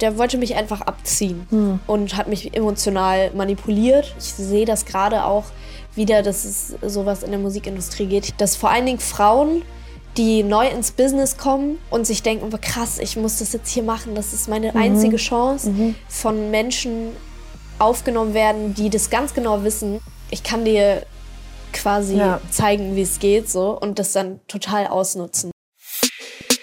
der wollte mich einfach abziehen hm. und hat mich emotional manipuliert. Ich sehe das gerade auch wieder, dass es sowas in der Musikindustrie geht, dass vor allen Dingen Frauen die neu ins Business kommen und sich denken, oh, krass, ich muss das jetzt hier machen, das ist meine mhm. einzige Chance, mhm. von Menschen aufgenommen werden, die das ganz genau wissen. Ich kann dir quasi ja. zeigen, wie es geht, so und das dann total ausnutzen.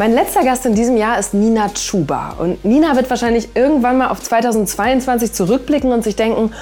Mein letzter Gast in diesem Jahr ist Nina Chuba. Und Nina wird wahrscheinlich irgendwann mal auf 2022 zurückblicken und sich denken,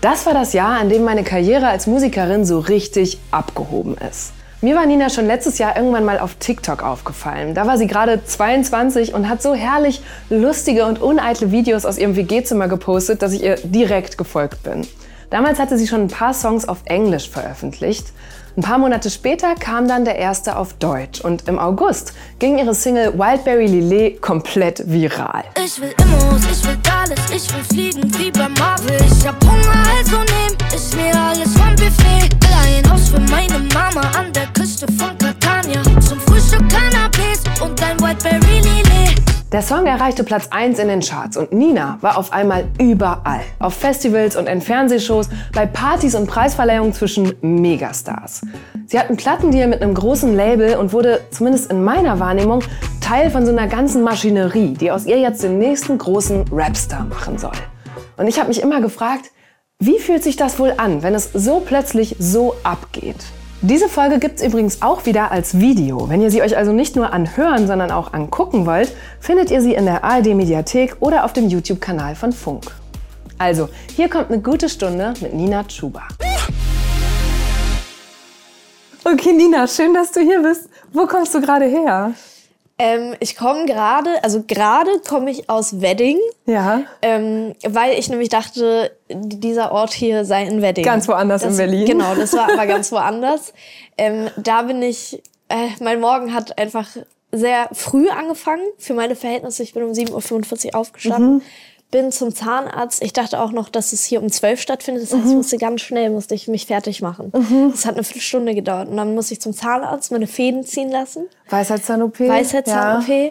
das war das Jahr, an dem meine Karriere als Musikerin so richtig abgehoben ist. Mir war Nina schon letztes Jahr irgendwann mal auf TikTok aufgefallen. Da war sie gerade 22 und hat so herrlich lustige und uneitle Videos aus ihrem WG-Zimmer gepostet, dass ich ihr direkt gefolgt bin. Damals hatte sie schon ein paar Songs auf Englisch veröffentlicht. Ein paar Monate später kam dann der erste auf Deutsch und im August ging ihre Single Wildberry Lillet komplett viral. Ich will Immos, ich will alles, ich will fliegen wie bei Marvel. Ich hab Hunger, also nehm ich mir alles vom Buffet. Will ein Haus für meine Mama an der Küste von Catania. Zum Frühstück Cannabis und ein Whiteberry Lillet. Der Song erreichte Platz 1 in den Charts und Nina war auf einmal überall. Auf Festivals und in Fernsehshows, bei Partys und Preisverleihungen zwischen Megastars. Sie hat einen Plattendeal mit einem großen Label und wurde, zumindest in meiner Wahrnehmung, Teil von so einer ganzen Maschinerie, die aus ihr jetzt den nächsten großen Rapstar machen soll. Und ich habe mich immer gefragt, wie fühlt sich das wohl an, wenn es so plötzlich so abgeht? Diese Folge gibt es übrigens auch wieder als Video. Wenn ihr sie euch also nicht nur anhören, sondern auch angucken wollt, findet ihr sie in der ARD Mediathek oder auf dem YouTube-Kanal von Funk. Also, hier kommt eine gute Stunde mit Nina Chuba. Okay, Nina, schön, dass du hier bist. Wo kommst du gerade her? Ähm, ich komme gerade, also gerade komme ich aus Wedding. Ja. Ähm, weil ich nämlich dachte, dieser Ort hier sei in Wedding. Ganz woanders das, in Berlin. Genau, das war aber ganz woanders. Ähm, da bin ich, äh, mein Morgen hat einfach sehr früh angefangen für meine Verhältnisse. Ich bin um 7.45 Uhr aufgestanden. Mhm bin zum Zahnarzt. Ich dachte auch noch, dass es hier um zwölf stattfindet. Das heißt, mhm. ich musste ganz schnell musste ich mich fertig machen. Mhm. Das hat eine Viertelstunde gedauert. Und dann musste ich zum Zahnarzt meine Fäden ziehen lassen. Weisheitszahn-OP? Weisheitszahn-OP. Ja.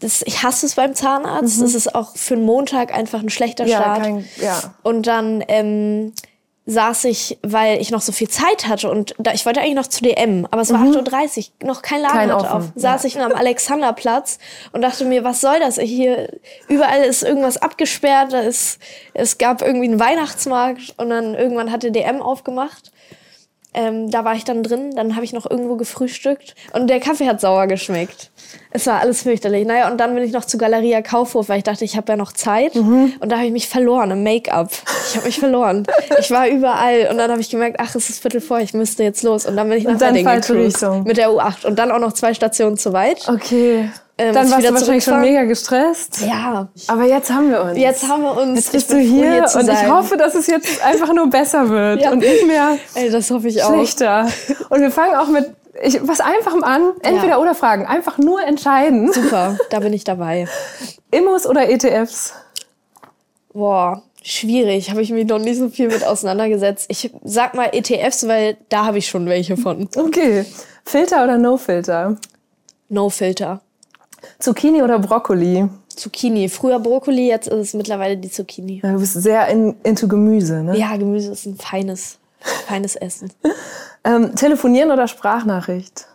Das, ich hasse es beim Zahnarzt. Mhm. Das ist auch für einen Montag einfach ein schlechter ja, Start. Kein, ja. Und dann ähm, saß ich, weil ich noch so viel Zeit hatte und da, ich wollte eigentlich noch zu DM, aber es war mhm. 8.30 Uhr, noch kein Laden kein hatte auf. Saß ja. ich am Alexanderplatz und dachte mir, was soll das? Hier, überall ist irgendwas abgesperrt, da ist, es gab irgendwie einen Weihnachtsmarkt und dann irgendwann hatte DM aufgemacht ähm, da war ich dann drin, dann habe ich noch irgendwo gefrühstückt und der Kaffee hat sauer geschmeckt. Es war alles fürchterlich. Naja, und dann bin ich noch zu Galeria Kaufhof, weil ich dachte, ich habe ja noch Zeit. Mhm. Und da habe ich mich verloren im Make-up. Ich habe mich verloren. ich war überall und dann habe ich gemerkt, ach, es ist Viertel vor, ich müsste jetzt los. Und dann bin ich nach Wedding gecruised mit der U8 und dann auch noch zwei Stationen zu weit. Okay. Ähm, dann warst du wahrscheinlich schon mega gestresst. Ja. Aber jetzt haben wir uns. Jetzt haben wir uns. Jetzt bist du hier, hier und ich hoffe, dass es jetzt einfach nur besser wird ja. und nicht mehr Ey, das hoffe ich auch. schlechter. Und wir fangen auch mit ich, was Einfachem an. Entweder ja. oder Fragen. Einfach nur entscheiden. Super, da bin ich dabei. Immos oder ETFs? Boah, schwierig. Habe ich mich noch nicht so viel mit auseinandergesetzt. Ich sag mal ETFs, weil da habe ich schon welche von. Okay. Filter oder No Filter? Zucchini oder Brokkoli? Zucchini. Früher Brokkoli, jetzt ist es mittlerweile die Zucchini. Ja, du bist sehr in, into Gemüse, ne? Ja, Gemüse ist ein feines, feines Essen. ähm, telefonieren oder Sprachnachricht?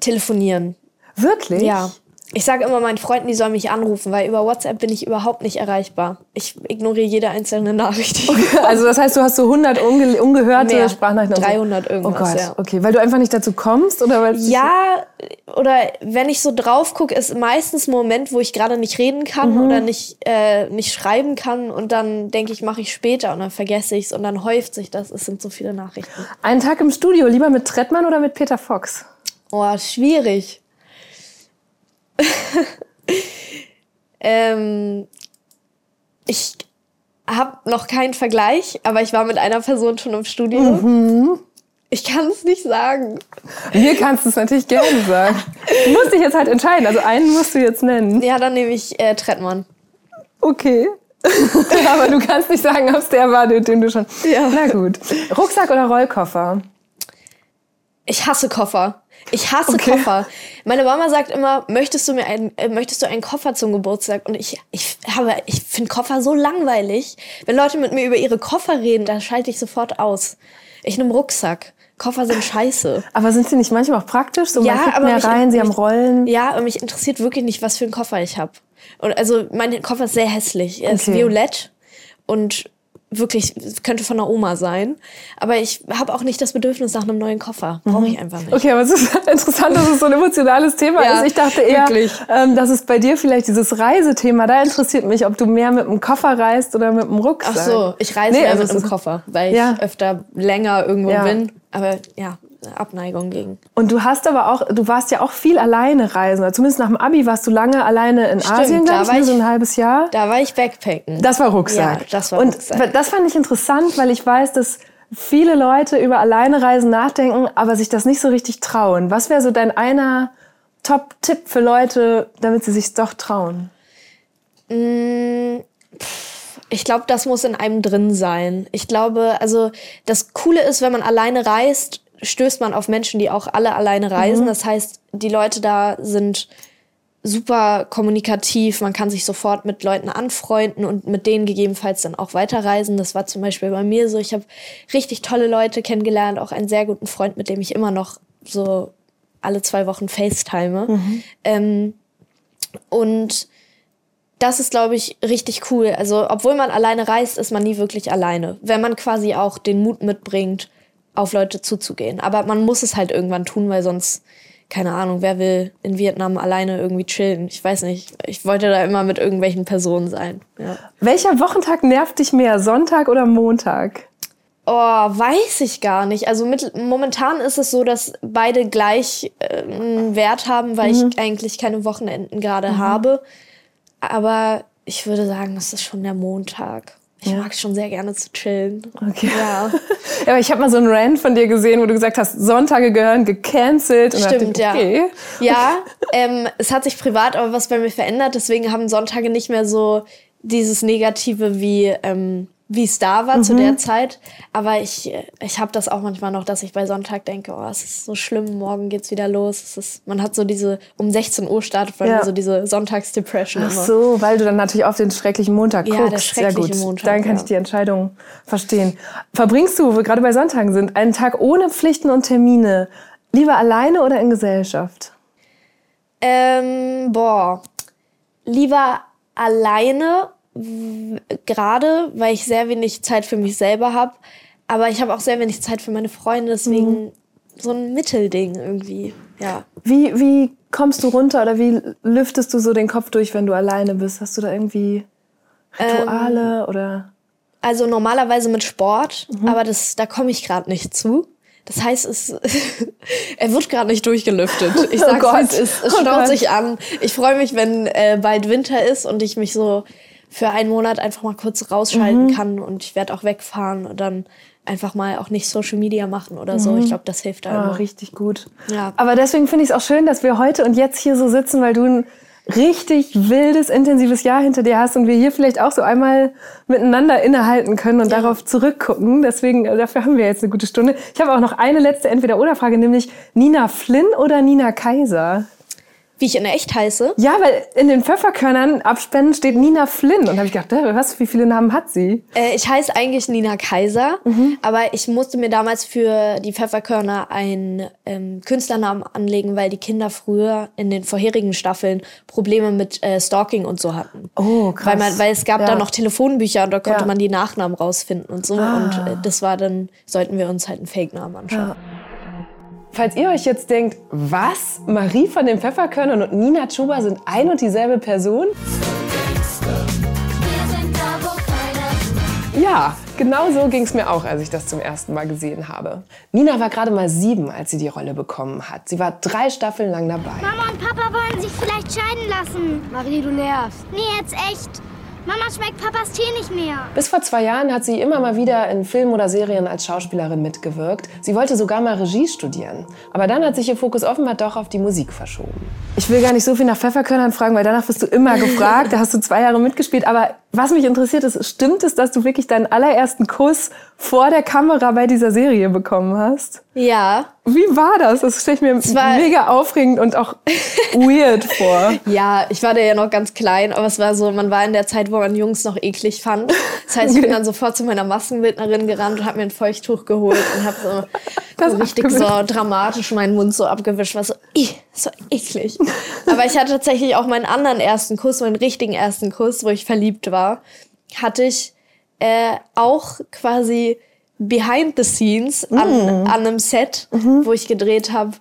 Telefonieren. Wirklich? Ja. Ich sage immer meinen Freunden, die sollen mich anrufen, weil über WhatsApp bin ich überhaupt nicht erreichbar. Ich ignoriere jede einzelne Nachricht. Okay, also das heißt, du hast so 100 unge ungehörte Mehr, Sprachnachrichten? 300 irgendwas, Oh Gott, ja. okay. Weil du einfach nicht dazu kommst? oder weil Ja, oder wenn ich so drauf gucke, ist meistens ein Moment, wo ich gerade nicht reden kann mhm. oder nicht, äh, nicht schreiben kann und dann denke ich, mache ich später und dann vergesse ich es und dann häuft sich das. Es sind so viele Nachrichten. Einen Tag im Studio, lieber mit Trettmann oder mit Peter Fox? Oh, schwierig. ähm, ich, habe noch keinen Vergleich, aber ich war mit einer Person schon im Studio. Mhm. Ich kann es nicht sagen. Mir kannst du es natürlich gerne sagen. Du musst dich jetzt halt entscheiden. Also einen musst du jetzt nennen. Ja, dann nehme ich äh, Trettmann. Okay. Aber du kannst nicht sagen, ob es der war, den du schon. Ja. Na gut. Rucksack oder Rollkoffer? Ich hasse Koffer. Ich hasse okay. Koffer. Meine Mama sagt immer, möchtest du mir einen, äh, möchtest du einen Koffer zum Geburtstag? Und ich, ich habe, ich finde Koffer so langweilig. Wenn Leute mit mir über ihre Koffer reden, dann schalte ich sofort aus. Ich nehme Rucksack. Koffer sind scheiße. Aber sind sie nicht manchmal auch praktisch? So, ja, aber mehr rein, sie haben Rollen. Ja, aber mich interessiert wirklich nicht, was für einen Koffer ich habe. Und also mein Koffer ist sehr hässlich. Er okay. ist violett und wirklich könnte von der Oma sein. Aber ich habe auch nicht das Bedürfnis nach einem neuen Koffer. Brauche mhm. ich einfach nicht. Okay, aber es ist interessant, dass es so ein emotionales Thema ja, ist. Ich dachte eher, ähm, dass es bei dir vielleicht dieses Reisethema, da interessiert mich, ob du mehr mit einem Koffer reist oder mit einem Rucksack. Ach so, ich reise nee, mehr also mit einem Koffer, weil ja. ich öfter länger irgendwo ja. bin. Aber ja, Abneigung gegen. Und du hast aber auch, du warst ja auch viel alleine reisen. Oder zumindest nach dem Abi warst du lange alleine in Stimmt, Asien, glaube ich, war ich, so ein halbes Jahr. Da war ich Backpacken. Das war Rucksack. Ja, das war Und Rucksack. das fand ich interessant, weil ich weiß, dass viele Leute über alleine Reisen nachdenken, aber sich das nicht so richtig trauen. Was wäre so dein einer Top-Tipp für Leute, damit sie sich doch trauen? Mmh, ich glaube, das muss in einem drin sein. Ich glaube, also das Coole ist, wenn man alleine reist, stößt man auf Menschen, die auch alle alleine reisen. Mhm. Das heißt, die Leute da sind super kommunikativ. Man kann sich sofort mit Leuten anfreunden und mit denen gegebenenfalls dann auch weiterreisen. Das war zum Beispiel bei mir so. Ich habe richtig tolle Leute kennengelernt, auch einen sehr guten Freund, mit dem ich immer noch so alle zwei Wochen FaceTime. Mhm. Ähm, und das ist, glaube ich, richtig cool. Also, obwohl man alleine reist, ist man nie wirklich alleine. Wenn man quasi auch den Mut mitbringt, auf Leute zuzugehen. Aber man muss es halt irgendwann tun, weil sonst, keine Ahnung, wer will in Vietnam alleine irgendwie chillen? Ich weiß nicht. Ich wollte da immer mit irgendwelchen Personen sein. Ja. Welcher Wochentag nervt dich mehr, Sonntag oder Montag? Oh, weiß ich gar nicht. Also mit, momentan ist es so, dass beide gleich äh, einen Wert haben, weil mhm. ich eigentlich keine Wochenenden gerade mhm. habe. Aber ich würde sagen, das ist schon der Montag. Ich mag es schon sehr gerne zu chillen. Okay. Ja. ja aber ich habe mal so einen Rant von dir gesehen, wo du gesagt hast, Sonntage gehören gecancelt. Und Stimmt, ich, okay. ja. Ja, ähm, es hat sich privat aber was bei mir verändert. Deswegen haben Sonntage nicht mehr so dieses Negative wie ähm, wie es da war mhm. zu der Zeit. Aber ich, ich habe das auch manchmal noch, dass ich bei Sonntag denke, oh, es ist so schlimm, morgen geht's wieder los. Es ist, man hat so diese, um 16 Uhr startet man ja. so diese Sonntagsdepression Ach so, weil du dann natürlich auf den schrecklichen Montag guckst. Ja, schreckliche Sehr gut. Montag. Dann kann ja. ich die Entscheidung verstehen. Verbringst du, wo wir gerade bei Sonntagen sind, einen Tag ohne Pflichten und Termine lieber alleine oder in Gesellschaft? Ähm, boah, lieber alleine gerade, weil ich sehr wenig Zeit für mich selber habe. Aber ich habe auch sehr wenig Zeit für meine Freunde, deswegen mhm. so ein Mittelding irgendwie, ja. Wie, wie kommst du runter oder wie lüftest du so den Kopf durch, wenn du alleine bist? Hast du da irgendwie Rituale ähm, oder? Also normalerweise mit Sport, mhm. aber das, da komme ich gerade nicht zu. Das heißt, es, er wird gerade nicht durchgelüftet. Ich sage oh es, es, es oh staut Gott. sich an. Ich freue mich, wenn äh, bald Winter ist und ich mich so für einen Monat einfach mal kurz rausschalten mhm. kann und ich werde auch wegfahren und dann einfach mal auch nicht Social Media machen oder so. Mhm. Ich glaube, das hilft da ja, immer. Richtig gut. Ja. Aber deswegen finde ich es auch schön, dass wir heute und jetzt hier so sitzen, weil du ein richtig wildes, intensives Jahr hinter dir hast und wir hier vielleicht auch so einmal miteinander innehalten können und ja. darauf zurückgucken. Deswegen, äh, dafür haben wir jetzt eine gute Stunde. Ich habe auch noch eine letzte Entweder-Oder-Frage, nämlich Nina Flynn oder Nina Kaiser? Wie ich in der echt heiße? Ja, weil in den Pfefferkörnern abspenden steht Nina Flynn. Und habe ich gedacht, was, wie viele Namen hat sie? Äh, ich heiße eigentlich Nina Kaiser, mhm. aber ich musste mir damals für die Pfefferkörner einen ähm, Künstlernamen anlegen, weil die Kinder früher in den vorherigen Staffeln Probleme mit äh, Stalking und so hatten. Oh, krass. Weil, man, weil es gab ja. da noch Telefonbücher und da konnte ja. man die Nachnamen rausfinden und so. Ah. Und äh, das war dann, sollten wir uns halt einen Fake-Namen anschauen. Ja. Falls ihr euch jetzt denkt, was? Marie von den Pfefferkörnern und Nina Chuba sind ein und dieselbe Person? Ja, genau so ging es mir auch, als ich das zum ersten Mal gesehen habe. Nina war gerade mal sieben, als sie die Rolle bekommen hat. Sie war drei Staffeln lang dabei. Mama und Papa wollen sich vielleicht scheiden lassen. Marie, du nervst. Nee, jetzt echt. Mama schmeckt Papas Tee nicht mehr. Bis vor zwei Jahren hat sie immer mal wieder in Filmen oder Serien als Schauspielerin mitgewirkt. Sie wollte sogar mal Regie studieren. Aber dann hat sich ihr Fokus offenbar doch auf die Musik verschoben. Ich will gar nicht so viel nach Pfefferkörnern fragen, weil danach wirst du immer gefragt. da hast du zwei Jahre mitgespielt. Aber was mich interessiert ist, stimmt es, dass du wirklich deinen allerersten Kuss vor der Kamera bei dieser Serie bekommen hast? Ja. Wie war das? Das stelle ich mir mega aufregend und auch weird vor. Ja, ich war da ja noch ganz klein, aber es war so, man war in der Zeit, wo man Jungs noch eklig fand. Das heißt, ich bin dann sofort zu meiner Maskenbildnerin gerannt und habe mir ein Feuchttuch geholt und habe so, so richtig so dramatisch meinen Mund so abgewischt. War so, so eklig. Aber ich hatte tatsächlich auch meinen anderen ersten Kuss, meinen richtigen ersten Kuss, wo ich verliebt war, hatte ich äh, auch quasi behind the scenes an, mm. an einem Set, mhm. wo ich gedreht habe.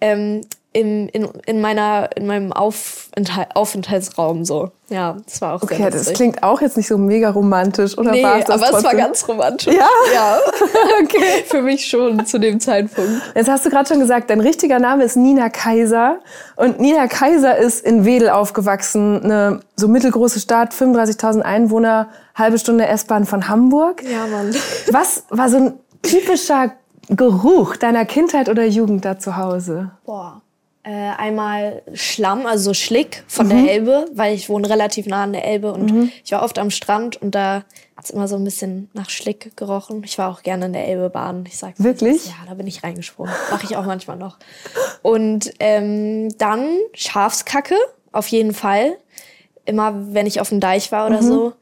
Ähm, im, in, in, meiner, in meinem Aufenthalt, Aufenthaltsraum so. Ja, das war auch okay, sehr das klingt auch jetzt nicht so mega romantisch, oder nee, war es das aber trotzdem? es war ganz romantisch. Ja? Ja. okay. Für mich schon zu dem Zeitpunkt. Jetzt hast du gerade schon gesagt, dein richtiger Name ist Nina Kaiser. Und Nina Kaiser ist in Wedel aufgewachsen, eine so mittelgroße Stadt, 35.000 Einwohner, halbe Stunde S-Bahn von Hamburg. Ja, Mann. Was war so ein typischer Geruch deiner Kindheit oder Jugend da zu Hause? Boah. Äh, einmal Schlamm, also Schlick von mhm. der Elbe, weil ich wohne relativ nah an der Elbe und mhm. ich war oft am Strand und da hat es immer so ein bisschen nach Schlick gerochen. Ich war auch gerne in der Elbe baden. Ich sag's Wirklich? Ja, da bin ich reingesprungen. Mache ich auch manchmal noch. Und ähm, dann Schafskacke, auf jeden Fall. Immer wenn ich auf dem Deich war oder mhm. so.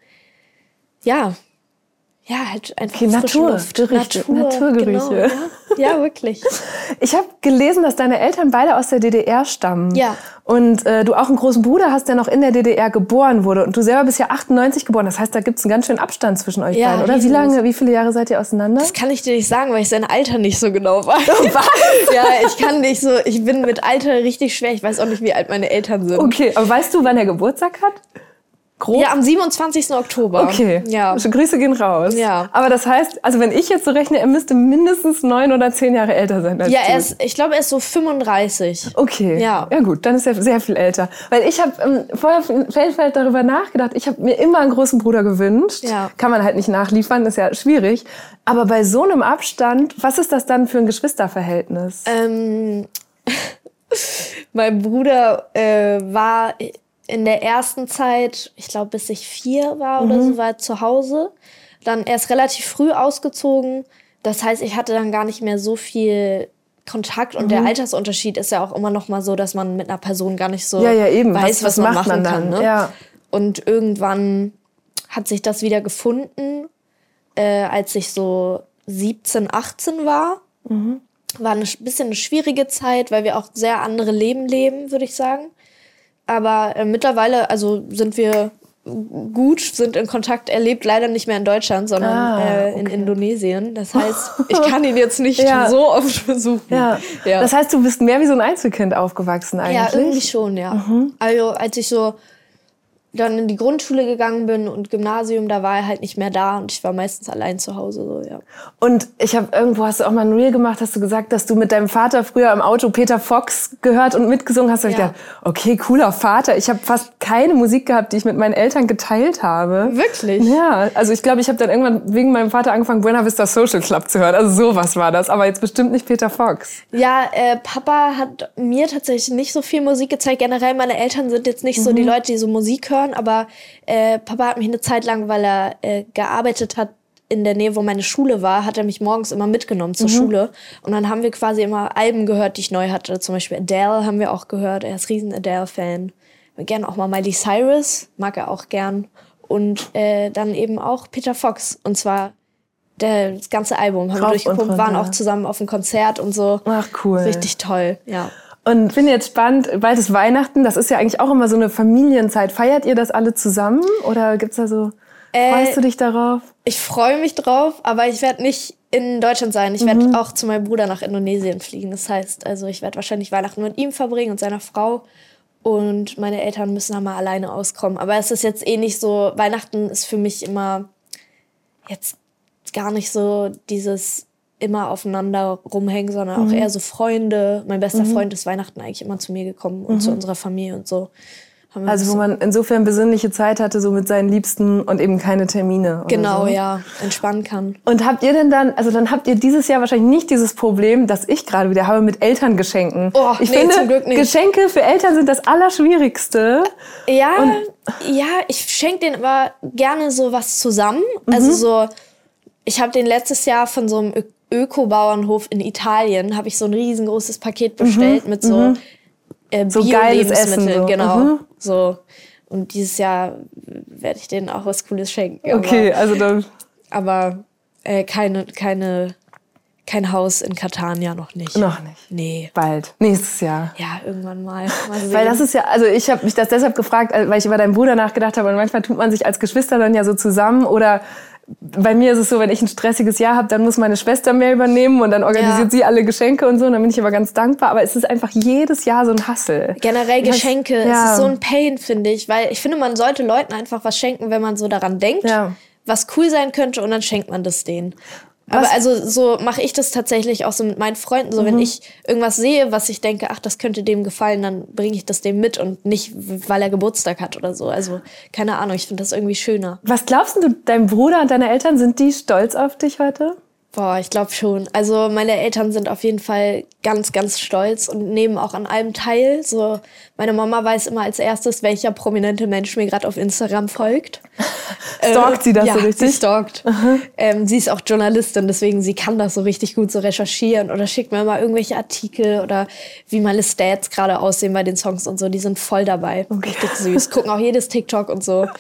Ja, ja, halt einfach okay, Natur, Gerüche, Natur, Naturgerüche. Genau, ja. ja. wirklich. Ich habe gelesen, dass deine Eltern beide aus der DDR stammen. Ja. Und äh, du auch einen großen Bruder hast, der noch in der DDR geboren wurde. Und du selber bist ja 98 geboren. Das heißt, da gibt es einen ganz schönen Abstand zwischen euch ja, beiden, oder? Wie lange, wie viele Jahre seid ihr auseinander? Das kann ich dir nicht sagen, weil ich sein Alter nicht so genau weiß. Oh, ja, ich kann nicht so, ich bin mit Alter richtig schwer. Ich weiß auch nicht, wie alt meine Eltern sind. Okay, aber weißt du, wann er Geburtstag hat? Grob? Ja, am 27. Oktober. Okay. Ja. Also Grüße gehen raus. Ja. Aber das heißt, also wenn ich jetzt so rechne, er müsste mindestens neun oder zehn Jahre älter sein. Als ja, er ist, ich glaube, er ist so 35. Okay. Ja. Ja gut, dann ist er sehr viel älter. Weil ich habe ähm, vorher Feldfeld darüber nachgedacht. Ich habe mir immer einen großen Bruder gewünscht. Ja. Kann man halt nicht nachliefern, ist ja schwierig. Aber bei so einem Abstand, was ist das dann für ein Geschwisterverhältnis? Ähm, mein Bruder äh, war in der ersten Zeit, ich glaube, bis ich vier war oder mhm. so, war zu Hause. Dann erst relativ früh ausgezogen. Das heißt, ich hatte dann gar nicht mehr so viel Kontakt und mhm. der Altersunterschied ist ja auch immer noch mal so, dass man mit einer Person gar nicht so ja, ja, eben. weiß, was, was man machen man kann. Ne? Ja. Und irgendwann hat sich das wieder gefunden, äh, als ich so 17, 18 war. Mhm. War ein bisschen eine schwierige Zeit, weil wir auch sehr andere Leben leben, würde ich sagen. Aber äh, mittlerweile, also sind wir gut, sind in Kontakt. Er lebt leider nicht mehr in Deutschland, sondern ah, äh, in Indonesien. Das heißt, ich kann ihn jetzt nicht ja. so oft besuchen. Ja. ja. Das heißt, du bist mehr wie so ein Einzelkind aufgewachsen eigentlich? Ja, irgendwie schon, ja. Mhm. Also als ich so dann in die Grundschule gegangen bin und Gymnasium, da war er halt nicht mehr da und ich war meistens allein zu Hause. So, ja. Und ich habe irgendwo, hast du auch mal ein Reel gemacht, hast du gesagt, dass du mit deinem Vater früher im Auto Peter Fox gehört und mitgesungen hast. Da ja. ich gedacht, okay, cooler Vater. Ich habe fast keine Musik gehabt, die ich mit meinen Eltern geteilt habe. Wirklich? Ja, also ich glaube, ich habe dann irgendwann wegen meinem Vater angefangen, Buena Vista Social Club zu hören. Also sowas war das, aber jetzt bestimmt nicht Peter Fox. Ja, äh, Papa hat mir tatsächlich nicht so viel Musik gezeigt. Generell, meine Eltern sind jetzt nicht mhm. so die Leute, die so Musik hören, aber äh, Papa hat mich eine Zeit lang, weil er äh, gearbeitet hat in der Nähe, wo meine Schule war, hat er mich morgens immer mitgenommen zur mhm. Schule. Und dann haben wir quasi immer Alben gehört, die ich neu hatte. Zum Beispiel Adele haben wir auch gehört. Er ist riesen Adele-Fan. Wir gerne auch mal Miley Cyrus, mag er auch gern. Und äh, dann eben auch Peter Fox. Und zwar der, das ganze Album haben wir durchgepumpt, waren auch zusammen auf dem Konzert und so. Ach cool. Richtig toll, ja. Und finde jetzt spannend, bald ist Weihnachten, das ist ja eigentlich auch immer so eine Familienzeit. Feiert ihr das alle zusammen oder gibt's da so, äh, freust du dich darauf? Ich freue mich drauf, aber ich werde nicht in Deutschland sein. Ich mhm. werde auch zu meinem Bruder nach Indonesien fliegen. Das heißt, also ich werde wahrscheinlich Weihnachten mit ihm verbringen und seiner Frau. Und meine Eltern müssen dann mal alleine auskommen. Aber es ist jetzt eh nicht so, Weihnachten ist für mich immer jetzt gar nicht so dieses immer aufeinander rumhängen, sondern mhm. auch eher so Freunde. Mein bester mhm. Freund ist Weihnachten eigentlich immer zu mir gekommen und mhm. zu unserer Familie und so. Also wo man insofern besinnliche Zeit hatte, so mit seinen Liebsten und eben keine Termine. Genau, so. ja, entspannen kann. Und habt ihr denn dann, also dann habt ihr dieses Jahr wahrscheinlich nicht dieses Problem, das ich gerade wieder habe mit Elterngeschenken. Oh, ich nee, finde, Geschenke für Eltern sind das Allerschwierigste. Ja, und ja, ich schenke denen aber gerne so was zusammen. Also mhm. Also so, ich habe den letztes Jahr von so einem Öko-Bauernhof in Italien, habe ich so ein riesengroßes Paket bestellt mhm. mit so mhm äh, so Essen, so. genau. Mhm. So. Und dieses Jahr werde ich denen auch was Cooles schenken. Okay, aber, also dann. Aber äh, keine, keine, kein Haus in Catania noch nicht. Noch nicht. Nee. Bald. Nächstes Jahr. Ja, irgendwann mal. mal weil das ist ja, also ich habe mich das deshalb gefragt, weil ich über deinen Bruder nachgedacht habe und manchmal tut man sich als Geschwister dann ja so zusammen oder bei mir ist es so, wenn ich ein stressiges Jahr habe, dann muss meine Schwester mehr übernehmen und dann organisiert ja. sie alle Geschenke und so. Und dann bin ich aber ganz dankbar. Aber es ist einfach jedes Jahr so ein Hassel. Generell Geschenke, das, ja. es ist so ein Pain, finde ich. Weil ich finde, man sollte Leuten einfach was schenken, wenn man so daran denkt, ja. was cool sein könnte und dann schenkt man das denen. Aber also so mache ich das tatsächlich auch so mit meinen Freunden. So, mhm. wenn ich irgendwas sehe, was ich denke, ach, das könnte dem gefallen, dann bringe ich das dem mit und nicht, weil er Geburtstag hat oder so. Also, keine Ahnung, ich finde das irgendwie schöner. Was glaubst du, dein Bruder und deine Eltern, sind die stolz auf dich heute? Boah, ich glaube schon. Also meine Eltern sind auf jeden Fall ganz, ganz stolz und nehmen auch an allem teil. So, meine Mama weiß immer als erstes, welcher prominente Mensch mir gerade auf Instagram folgt. stalkt sie das ja, so richtig? Sie stalkt. Ähm, sie ist auch Journalistin, deswegen sie kann das so richtig gut so recherchieren oder schickt mir immer irgendwelche Artikel oder wie meine Stats gerade aussehen bei den Songs und so. Die sind voll dabei. Okay. Richtig süß. Gucken auch jedes TikTok und so.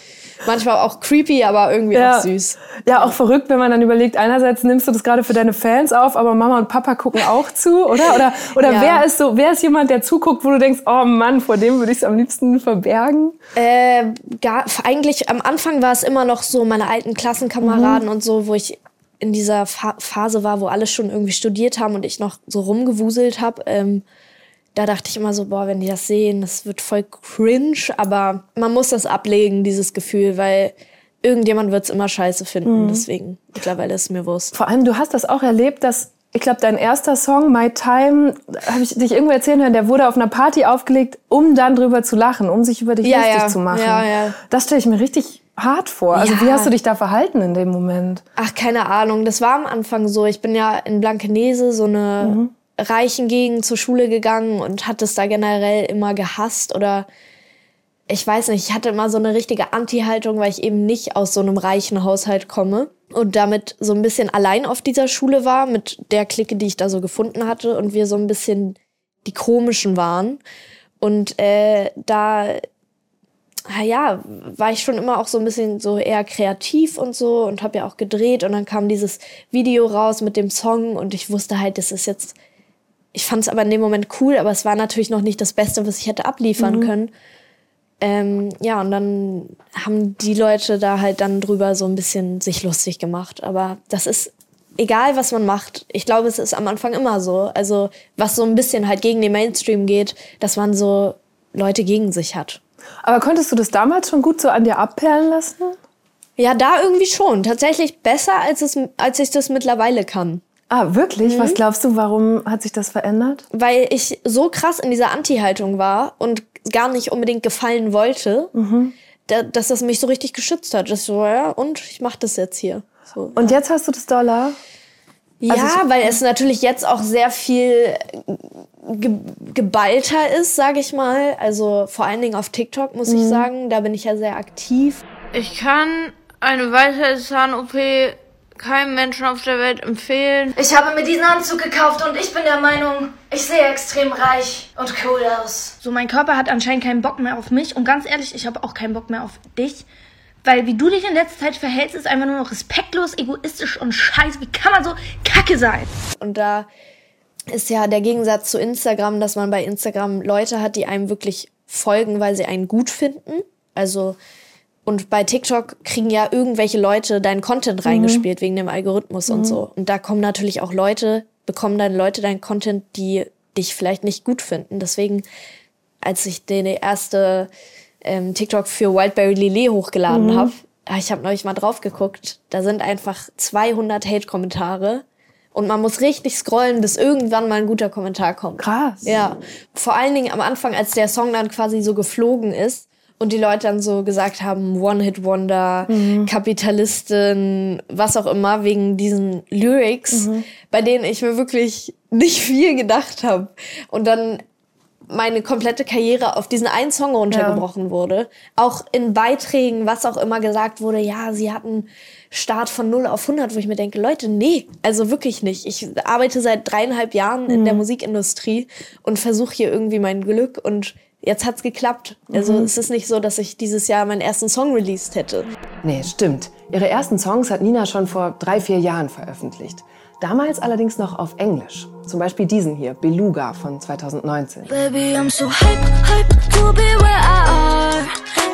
Manchmal auch creepy, aber irgendwie ja. auch süß. Ja, auch verrückt, wenn man dann überlegt, einerseits nimmst du das gerade für deine Fans auf, aber Mama und Papa gucken auch zu, oder? Oder, oder ja. wer ist so, wer ist jemand, der zuguckt, wo du denkst, oh Mann, vor dem würde ich es am liebsten verbergen? Äh, gar, eigentlich am Anfang war es immer noch so meine alten Klassenkameraden mhm. und so, wo ich in dieser Fa Phase war, wo alle schon irgendwie studiert haben und ich noch so rumgewuselt habe. Ähm, da dachte ich immer so, boah, wenn die das sehen, das wird voll cringe, aber man muss das ablegen, dieses Gefühl, weil irgendjemand wird es immer scheiße finden. Mhm. Deswegen, mittlerweile ist es mir Wurst. Vor allem, du hast das auch erlebt, dass ich glaube, dein erster Song, My Time, habe ich dich irgendwo erzählen hören, der wurde auf einer Party aufgelegt, um dann drüber zu lachen, um sich über dich ja, lustig ja. zu machen. Ja, ja. Das stelle ich mir richtig hart vor. Also ja. wie hast du dich da verhalten in dem Moment? Ach, keine Ahnung. Das war am Anfang so. Ich bin ja in Blankenese so eine mhm reichen Gegend zur Schule gegangen und hat es da generell immer gehasst oder ich weiß nicht, ich hatte immer so eine richtige Anti-Haltung, weil ich eben nicht aus so einem reichen Haushalt komme und damit so ein bisschen allein auf dieser Schule war mit der Clique, die ich da so gefunden hatte und wir so ein bisschen die komischen waren. Und äh, da ja, war ich schon immer auch so ein bisschen so eher kreativ und so und habe ja auch gedreht und dann kam dieses Video raus mit dem Song und ich wusste halt, das ist jetzt ich fand es aber in dem Moment cool, aber es war natürlich noch nicht das Beste, was ich hätte abliefern mhm. können. Ähm, ja, und dann haben die Leute da halt dann drüber so ein bisschen sich lustig gemacht. Aber das ist egal, was man macht. Ich glaube, es ist am Anfang immer so. Also, was so ein bisschen halt gegen den Mainstream geht, dass man so Leute gegen sich hat. Aber konntest du das damals schon gut so an dir abperlen lassen? Ja, da irgendwie schon. Tatsächlich besser, als, es, als ich das mittlerweile kann. Ah, wirklich? Mhm. Was glaubst du, warum hat sich das verändert? Weil ich so krass in dieser Anti-Haltung war und gar nicht unbedingt gefallen wollte, mhm. da, dass das mich so richtig geschützt hat. Das so, ja, und ich mach das jetzt hier. So, und ja. jetzt hast du das Dollar? Ja, also weil es natürlich jetzt auch sehr viel ge geballter ist, sage ich mal. Also vor allen Dingen auf TikTok, muss mhm. ich sagen. Da bin ich ja sehr aktiv. Ich kann eine weitere Zahn-OP keinem Menschen auf der Welt empfehlen. Ich habe mir diesen Anzug gekauft und ich bin der Meinung, ich sehe extrem reich und cool aus. So, mein Körper hat anscheinend keinen Bock mehr auf mich und ganz ehrlich, ich habe auch keinen Bock mehr auf dich. Weil wie du dich in letzter Zeit verhältst, ist einfach nur noch respektlos, egoistisch und scheiße. Wie kann man so kacke sein? Und da ist ja der Gegensatz zu Instagram, dass man bei Instagram Leute hat, die einem wirklich folgen, weil sie einen gut finden. Also und bei TikTok kriegen ja irgendwelche Leute deinen Content mhm. reingespielt mhm. wegen dem Algorithmus mhm. und so. Und da kommen natürlich auch Leute, bekommen dann Leute deinen Content, die dich vielleicht nicht gut finden. Deswegen, als ich den erste ähm, TikTok für Wildberry Lillet hochgeladen mhm. habe, ich habe neulich mal drauf geguckt, da sind einfach 200 Hate-Kommentare. Und man muss richtig scrollen, bis irgendwann mal ein guter Kommentar kommt. Krass. Ja. Vor allen Dingen am Anfang, als der Song dann quasi so geflogen ist und die Leute dann so gesagt haben, One-Hit-Wonder, mhm. Kapitalistin, was auch immer, wegen diesen Lyrics, mhm. bei denen ich mir wirklich nicht viel gedacht habe. Und dann meine komplette Karriere auf diesen einen Song runtergebrochen ja. wurde. Auch in Beiträgen, was auch immer gesagt wurde, ja, sie hatten Start von 0 auf 100, wo ich mir denke, Leute, nee, also wirklich nicht. Ich arbeite seit dreieinhalb Jahren mhm. in der mhm. Musikindustrie und versuche hier irgendwie mein Glück und jetzt hat's geklappt. Also mhm. es ist nicht so, dass ich dieses Jahr meinen ersten Song released hätte. Nee, stimmt. Ihre ersten Songs hat Nina schon vor drei, vier Jahren veröffentlicht. Damals allerdings noch auf Englisch. Zum Beispiel diesen hier, Beluga von 2019. Baby, I'm so hype, hype to be where I are.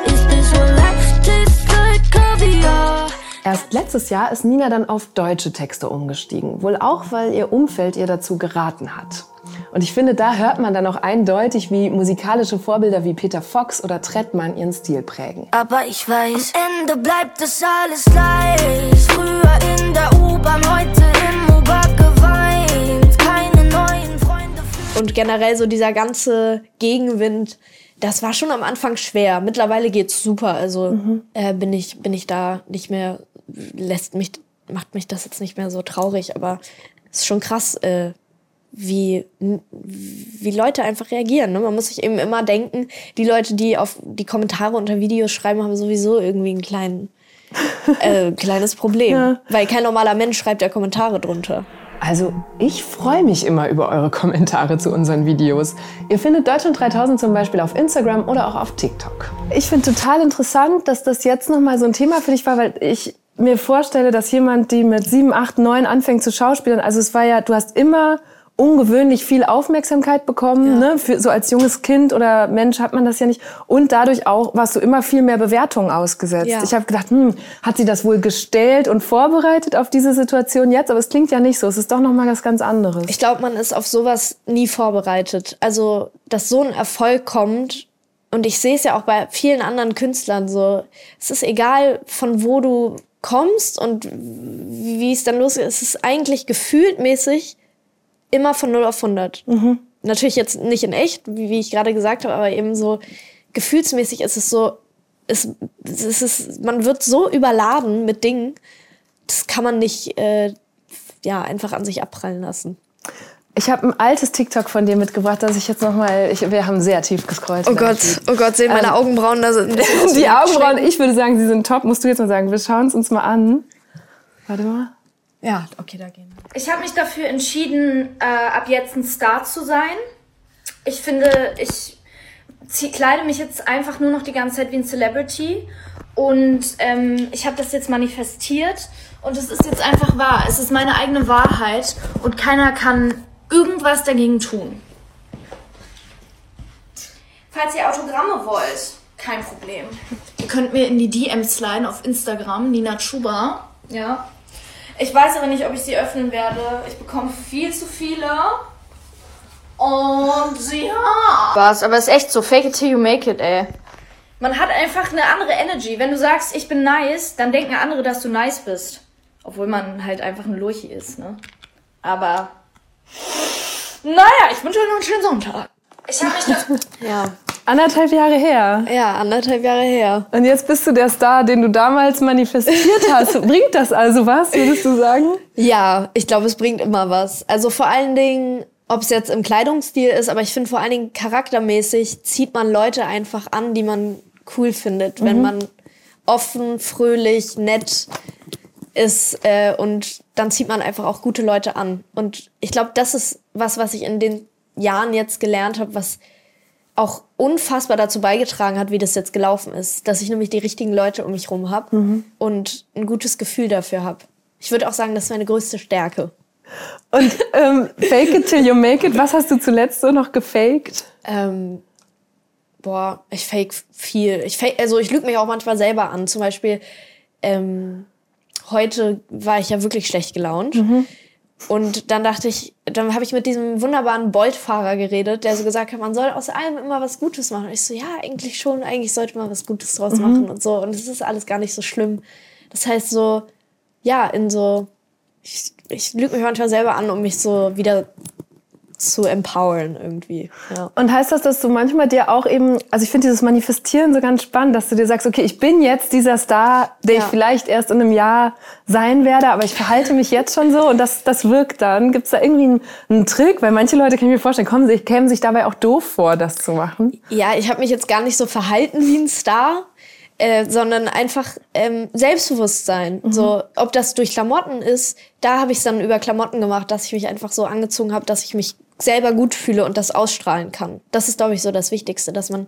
Is this what life tastes like caviar? Erst letztes Jahr ist Nina dann auf deutsche Texte umgestiegen. Wohl auch, weil ihr Umfeld ihr dazu geraten hat. Und ich finde, da hört man dann auch eindeutig, wie musikalische Vorbilder wie Peter Fox oder Trettmann ihren Stil prägen. Aber ich weiß, am Ende bleibt das alles gleich. Früher in der U-Bahn, heute Und generell so dieser ganze Gegenwind, das war schon am Anfang schwer. Mittlerweile geht's super. Also mhm. äh, bin ich bin ich da nicht mehr lässt mich macht mich das jetzt nicht mehr so traurig, aber es ist schon krass, äh, wie wie Leute einfach reagieren. Ne? Man muss sich eben immer denken, die Leute, die auf die Kommentare unter Videos schreiben, haben sowieso irgendwie einen kleinen äh, kleines Problem, ja. weil kein normaler Mensch schreibt ja Kommentare drunter. Also ich freue mich immer über eure Kommentare zu unseren Videos. Ihr findet Deutschland 3000 zum Beispiel auf Instagram oder auch auf TikTok. Ich finde total interessant, dass das jetzt nochmal so ein Thema für dich war, weil ich mir vorstelle, dass jemand, die mit 7, 8, 9 anfängt zu schauspielen, also es war ja, du hast immer ungewöhnlich viel Aufmerksamkeit bekommen. Ja. Ne? Für, so als junges Kind oder Mensch hat man das ja nicht. Und dadurch auch warst du immer viel mehr Bewertungen ausgesetzt. Ja. Ich habe gedacht, hm, hat sie das wohl gestellt und vorbereitet auf diese Situation jetzt? Aber es klingt ja nicht so. Es ist doch noch mal was ganz anderes. Ich glaube, man ist auf sowas nie vorbereitet. Also, dass so ein Erfolg kommt. Und ich sehe es ja auch bei vielen anderen Künstlern so. Es ist egal, von wo du kommst und wie es dann losgeht. Es ist eigentlich gefühlt mäßig immer von 0 auf 100. Mhm. Natürlich jetzt nicht in echt, wie, ich gerade gesagt habe, aber eben so gefühlsmäßig ist es so, es, es ist, man wird so überladen mit Dingen, das kann man nicht äh, ja, einfach an sich abprallen lassen. Ich habe ein altes TikTok von dir mitgebracht, das ich jetzt noch mal. Ich, wir haben sehr tief gescrollt. Oh Gott, oh Gott, sehen meine ähm, Augenbrauen da sind. die Augenbrauen, ich würde sagen, sie sind top. Musst du jetzt mal sagen. Wir schauen es uns mal an. Warte mal. Ja, okay, da gehen wir. Ich habe mich dafür entschieden, äh, ab jetzt ein Star zu sein. Ich finde, ich zieh, kleide mich jetzt einfach nur noch die ganze Zeit wie ein Celebrity. Und ähm, ich habe das jetzt manifestiert. Und es ist jetzt einfach wahr. Es ist meine eigene Wahrheit. Und keiner kann irgendwas dagegen tun. Falls ihr Autogramme wollt, kein Problem. Ihr könnt mir in die DMs sliden auf Instagram, Nina Chuba. Ja, ich weiß aber nicht, ob ich sie öffnen werde. Ich bekomme viel zu viele. Und ja. Was? Aber es ist echt so. Fake it till you make it, ey. Man hat einfach eine andere Energy. Wenn du sagst, ich bin nice, dann denken andere, dass du nice bist. Obwohl man halt einfach ein Lurchi ist, ne? Aber. Naja, ich wünsche euch noch einen schönen Sonntag. Ich habe mich da. ja. Anderthalb Jahre her. Ja, anderthalb Jahre her. Und jetzt bist du der Star, den du damals manifestiert hast. bringt das also was, würdest du sagen? Ja, ich glaube, es bringt immer was. Also vor allen Dingen, ob es jetzt im Kleidungsstil ist, aber ich finde vor allen Dingen charaktermäßig zieht man Leute einfach an, die man cool findet, mhm. wenn man offen, fröhlich, nett ist äh, und dann zieht man einfach auch gute Leute an. Und ich glaube, das ist was, was ich in den Jahren jetzt gelernt habe, was auch unfassbar dazu beigetragen hat, wie das jetzt gelaufen ist. Dass ich nämlich die richtigen Leute um mich rum habe mhm. und ein gutes Gefühl dafür habe. Ich würde auch sagen, das ist meine größte Stärke. Und ähm, fake it till you make it, was hast du zuletzt so noch gefaked? Ähm, boah, ich fake viel. Ich fake, also ich lüge mich auch manchmal selber an. Zum Beispiel, ähm, heute war ich ja wirklich schlecht gelaunt. Mhm. Und dann dachte ich, dann habe ich mit diesem wunderbaren Bolt-Fahrer geredet, der so gesagt hat, man soll aus allem immer was Gutes machen. Und ich so, ja, eigentlich schon, eigentlich sollte man was Gutes draus mhm. machen und so. Und es ist alles gar nicht so schlimm. Das heißt so, ja, in so, ich, ich lüge mich manchmal selber an, um mich so wieder zu empowern irgendwie. Ja. Und heißt das, dass du manchmal dir auch eben, also ich finde dieses Manifestieren so ganz spannend, dass du dir sagst, okay, ich bin jetzt dieser Star, der ja. ich vielleicht erst in einem Jahr sein werde, aber ich verhalte mich jetzt schon so und das, das wirkt dann. Gibt es da irgendwie einen, einen, Trick? Weil manche Leute, kann ich mir vorstellen, kommen sich, kämen sich dabei auch doof vor, das zu machen. Ja, ich habe mich jetzt gar nicht so verhalten wie ein Star, äh, sondern einfach ähm, Selbstbewusstsein. Mhm. So, ob das durch Klamotten ist, da habe ich es dann über Klamotten gemacht, dass ich mich einfach so angezogen habe, dass ich mich selber gut fühle und das ausstrahlen kann. Das ist, glaube ich, so das Wichtigste, dass man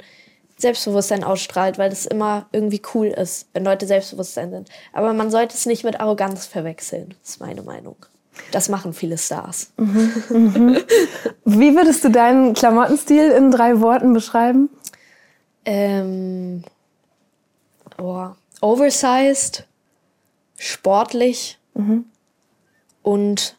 Selbstbewusstsein ausstrahlt, weil das immer irgendwie cool ist, wenn Leute Selbstbewusstsein sind. Aber man sollte es nicht mit Arroganz verwechseln, das ist meine Meinung. Das machen viele Stars. Mhm, mhm. Wie würdest du deinen Klamottenstil in drei Worten beschreiben? Ähm, oh, oversized, sportlich mhm. und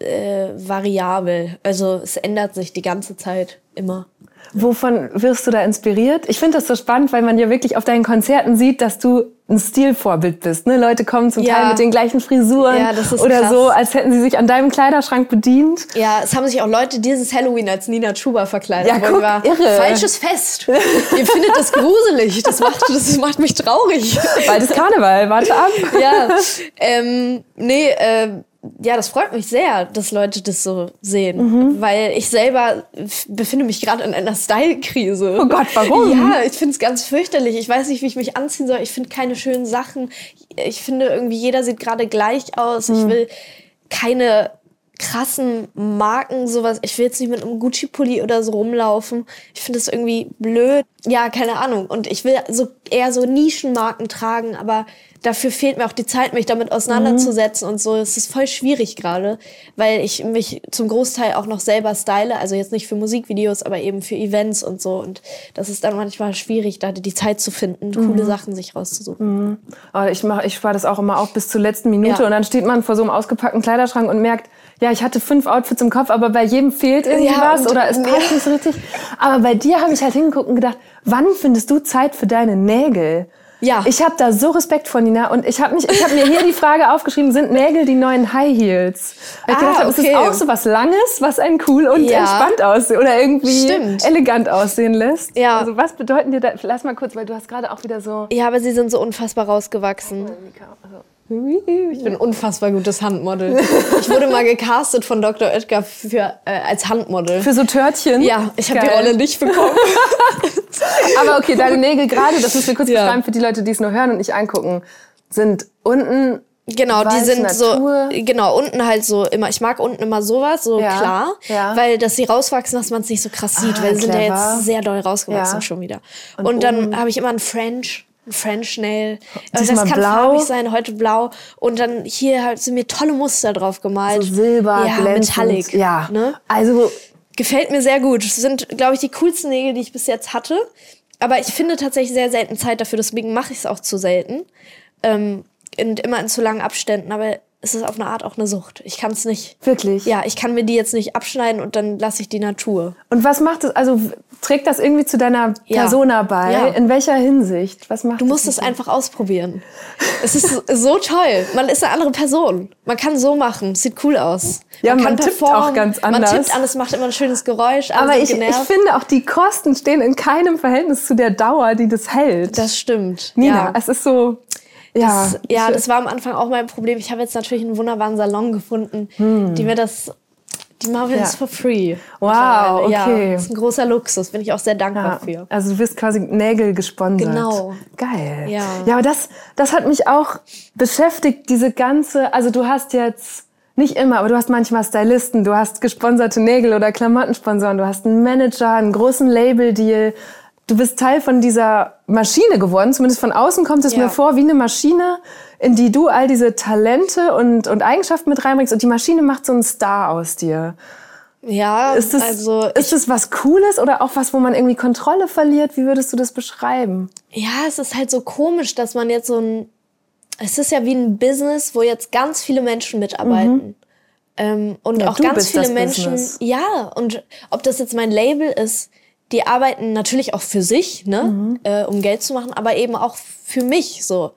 äh, variabel. Also es ändert sich die ganze Zeit immer. Wovon wirst du da inspiriert? Ich finde das so spannend, weil man ja wirklich auf deinen Konzerten sieht, dass du ein Stilvorbild bist. Ne? Leute kommen zum ja. Teil mit den gleichen Frisuren ja, oder krass. so, als hätten sie sich an deinem Kleiderschrank bedient. Ja, es haben sich auch Leute dieses Halloween als Nina Chuba verkleidet. Ja, guck, war, irre. Falsches Fest. Ihr findet das gruselig. Das macht, das macht mich traurig. Bald ist Karneval, warte ab. Ja, ähm, nee, äh, ja, das freut mich sehr, dass Leute das so sehen, mhm. weil ich selber befinde mich gerade in einer Style-Krise. Oh Gott, warum? Ja, ich finde es ganz fürchterlich. Ich weiß nicht, wie ich mich anziehen soll. Ich finde keine schönen Sachen. Ich finde irgendwie jeder sieht gerade gleich aus. Mhm. Ich will keine krassen Marken, sowas. Ich will jetzt nicht mit einem Gucci-Pulli oder so rumlaufen. Ich finde das irgendwie blöd. Ja, keine Ahnung. Und ich will so eher so Nischenmarken tragen, aber dafür fehlt mir auch die Zeit, mich damit auseinanderzusetzen mhm. und so. Es ist voll schwierig gerade, weil ich mich zum Großteil auch noch selber style. Also jetzt nicht für Musikvideos, aber eben für Events und so. Und das ist dann manchmal schwierig, da die Zeit zu finden, mhm. coole Sachen sich rauszusuchen. Mhm. Aber ich mache, ich spare das auch immer auf bis zur letzten Minute ja. und dann steht man vor so einem ausgepackten Kleiderschrank und merkt, ja, ich hatte fünf Outfits im Kopf, aber bei jedem fehlt irgendwie ja, was oder es passt nicht so richtig. Aber bei dir habe ich halt hingeguckt und gedacht, wann findest du Zeit für deine Nägel? Ja. Ich habe da so Respekt vor Nina und ich habe mich, ich habe mir hier die Frage aufgeschrieben: Sind Nägel die neuen High Heels? Weil ich ah, gedacht okay. ist das auch so was Langes, was einen cool und ja. entspannt aussehen oder irgendwie Stimmt. elegant aussehen lässt? Ja. Also was bedeuten dir da? Lass mal kurz, weil du hast gerade auch wieder so. Ja, aber sie sind so unfassbar rausgewachsen. Also ich bin unfassbar gutes Handmodel. Ich wurde mal gecastet von Dr. Oetker für, äh, als Handmodel. Für so Törtchen? Ja, ich habe die Rolle nicht bekommen. Aber okay, deine Nägel gerade, das müssen wir kurz ja. beschreiben für die Leute, die es nur hören und nicht angucken, sind unten Genau, die sind Natur. so, genau, unten halt so immer, ich mag unten immer sowas, so ja, klar, ja. weil dass sie rauswachsen, dass man es nicht so krass sieht, ah, weil sie sind ja jetzt sehr doll rausgewachsen ja. schon wieder. Und, und dann habe ich immer einen French, French Nail. Also das kann blau. farbig sein, heute blau. Und dann hier halt sind mir tolle Muster drauf gemalt. So Silber, ja, glänzend. Metallic. Ja. Ne? Also gefällt mir sehr gut. Das sind, glaube ich, die coolsten Nägel, die ich bis jetzt hatte. Aber ich finde tatsächlich sehr selten Zeit dafür, deswegen mache ich es auch zu selten. Ähm, und immer in zu langen Abständen. Aber es ist auf eine Art auch eine Sucht. Ich kann es nicht. Wirklich? Ja, ich kann mir die jetzt nicht abschneiden und dann lasse ich die Natur. Und was macht es? Also trägt das irgendwie zu deiner Persona ja. bei? Ja. In welcher Hinsicht? Was macht Du musst es einfach ausprobieren. es ist so toll. Man ist eine andere Person. Man kann so machen. Sieht cool aus. Ja, man, man tippt auch ganz anders. Man tippt an, es macht immer ein schönes Geräusch. Aber ich, ich, finde auch, die Kosten stehen in keinem Verhältnis zu der Dauer, die das hält. Das stimmt. Nina, ja. es ist so. Ja, das, ja, das war am Anfang auch mein Problem. Ich habe jetzt natürlich einen wunderbaren Salon gefunden, hm. die mir das die machen wir ja. das for free. Wow, okay. Ja, das ist ein großer Luxus, bin ich auch sehr dankbar ja. für. Also du wirst quasi Nägel gesponsert. Genau. Geil. Ja, ja aber das, das hat mich auch beschäftigt, diese ganze, also du hast jetzt, nicht immer, aber du hast manchmal Stylisten, du hast gesponserte Nägel oder Klamottensponsoren, du hast einen Manager, einen großen Label-Deal, du bist Teil von dieser Maschine geworden. Zumindest von außen kommt es ja. mir vor wie eine Maschine, in die du all diese Talente und, und Eigenschaften mit reinbringst. Und die Maschine macht so einen Star aus dir. Ja, ist das, also ist das was Cooles oder auch was, wo man irgendwie Kontrolle verliert? Wie würdest du das beschreiben? Ja, es ist halt so komisch, dass man jetzt so ein, es ist ja wie ein Business, wo jetzt ganz viele Menschen mitarbeiten. Mhm. Ähm, und ja, auch ganz viele Menschen, Business. ja, und ob das jetzt mein Label ist, die arbeiten natürlich auch für sich, ne, mhm. äh, um Geld zu machen, aber eben auch für mich so.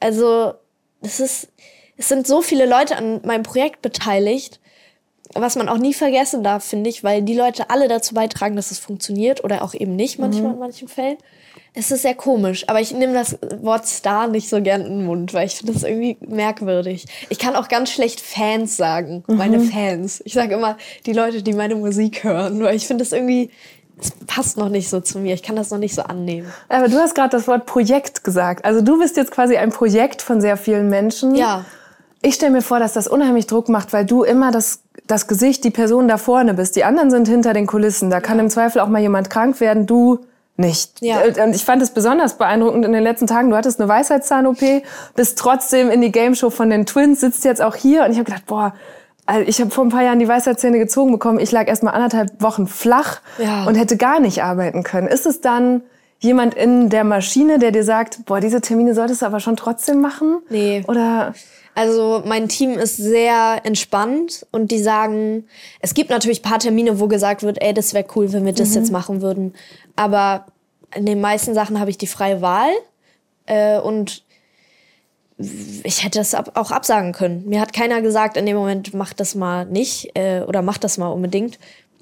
Also es ist, es sind so viele Leute an meinem Projekt beteiligt was man auch nie vergessen darf, finde ich, weil die Leute alle dazu beitragen, dass es funktioniert oder auch eben nicht manchmal mhm. in manchen Fällen. Es ist sehr komisch, aber ich nehme das Wort Star nicht so gern in den Mund, weil ich finde das irgendwie merkwürdig. Ich kann auch ganz schlecht Fans sagen, mhm. meine Fans. Ich sage immer die Leute, die meine Musik hören, weil ich finde das irgendwie, es passt noch nicht so zu mir. Ich kann das noch nicht so annehmen. Aber du hast gerade das Wort Projekt gesagt. Also du bist jetzt quasi ein Projekt von sehr vielen Menschen. Ja. Ich stelle mir vor, dass das unheimlich Druck macht, weil du immer das, das Gesicht, die Person da vorne bist. Die anderen sind hinter den Kulissen. Da kann im Zweifel auch mal jemand krank werden. Du nicht. Ja. Äh, und ich fand es besonders beeindruckend in den letzten Tagen. Du hattest eine Weisheitszahn-OP, bist trotzdem in die Game Show von den Twins, sitzt jetzt auch hier und ich habe gedacht, boah, also ich habe vor ein paar Jahren die Weisheitszähne gezogen bekommen. Ich lag erst mal anderthalb Wochen flach ja. und hätte gar nicht arbeiten können. Ist es dann jemand in der Maschine, der dir sagt, boah, diese Termine solltest du aber schon trotzdem machen? Nee. Oder also mein Team ist sehr entspannt und die sagen, es gibt natürlich paar Termine, wo gesagt wird, ey, das wäre cool, wenn wir das mhm. jetzt machen würden. Aber in den meisten Sachen habe ich die freie Wahl äh, und ich hätte es ab, auch absagen können. Mir hat keiner gesagt, in dem Moment mach das mal nicht äh, oder mach das mal unbedingt.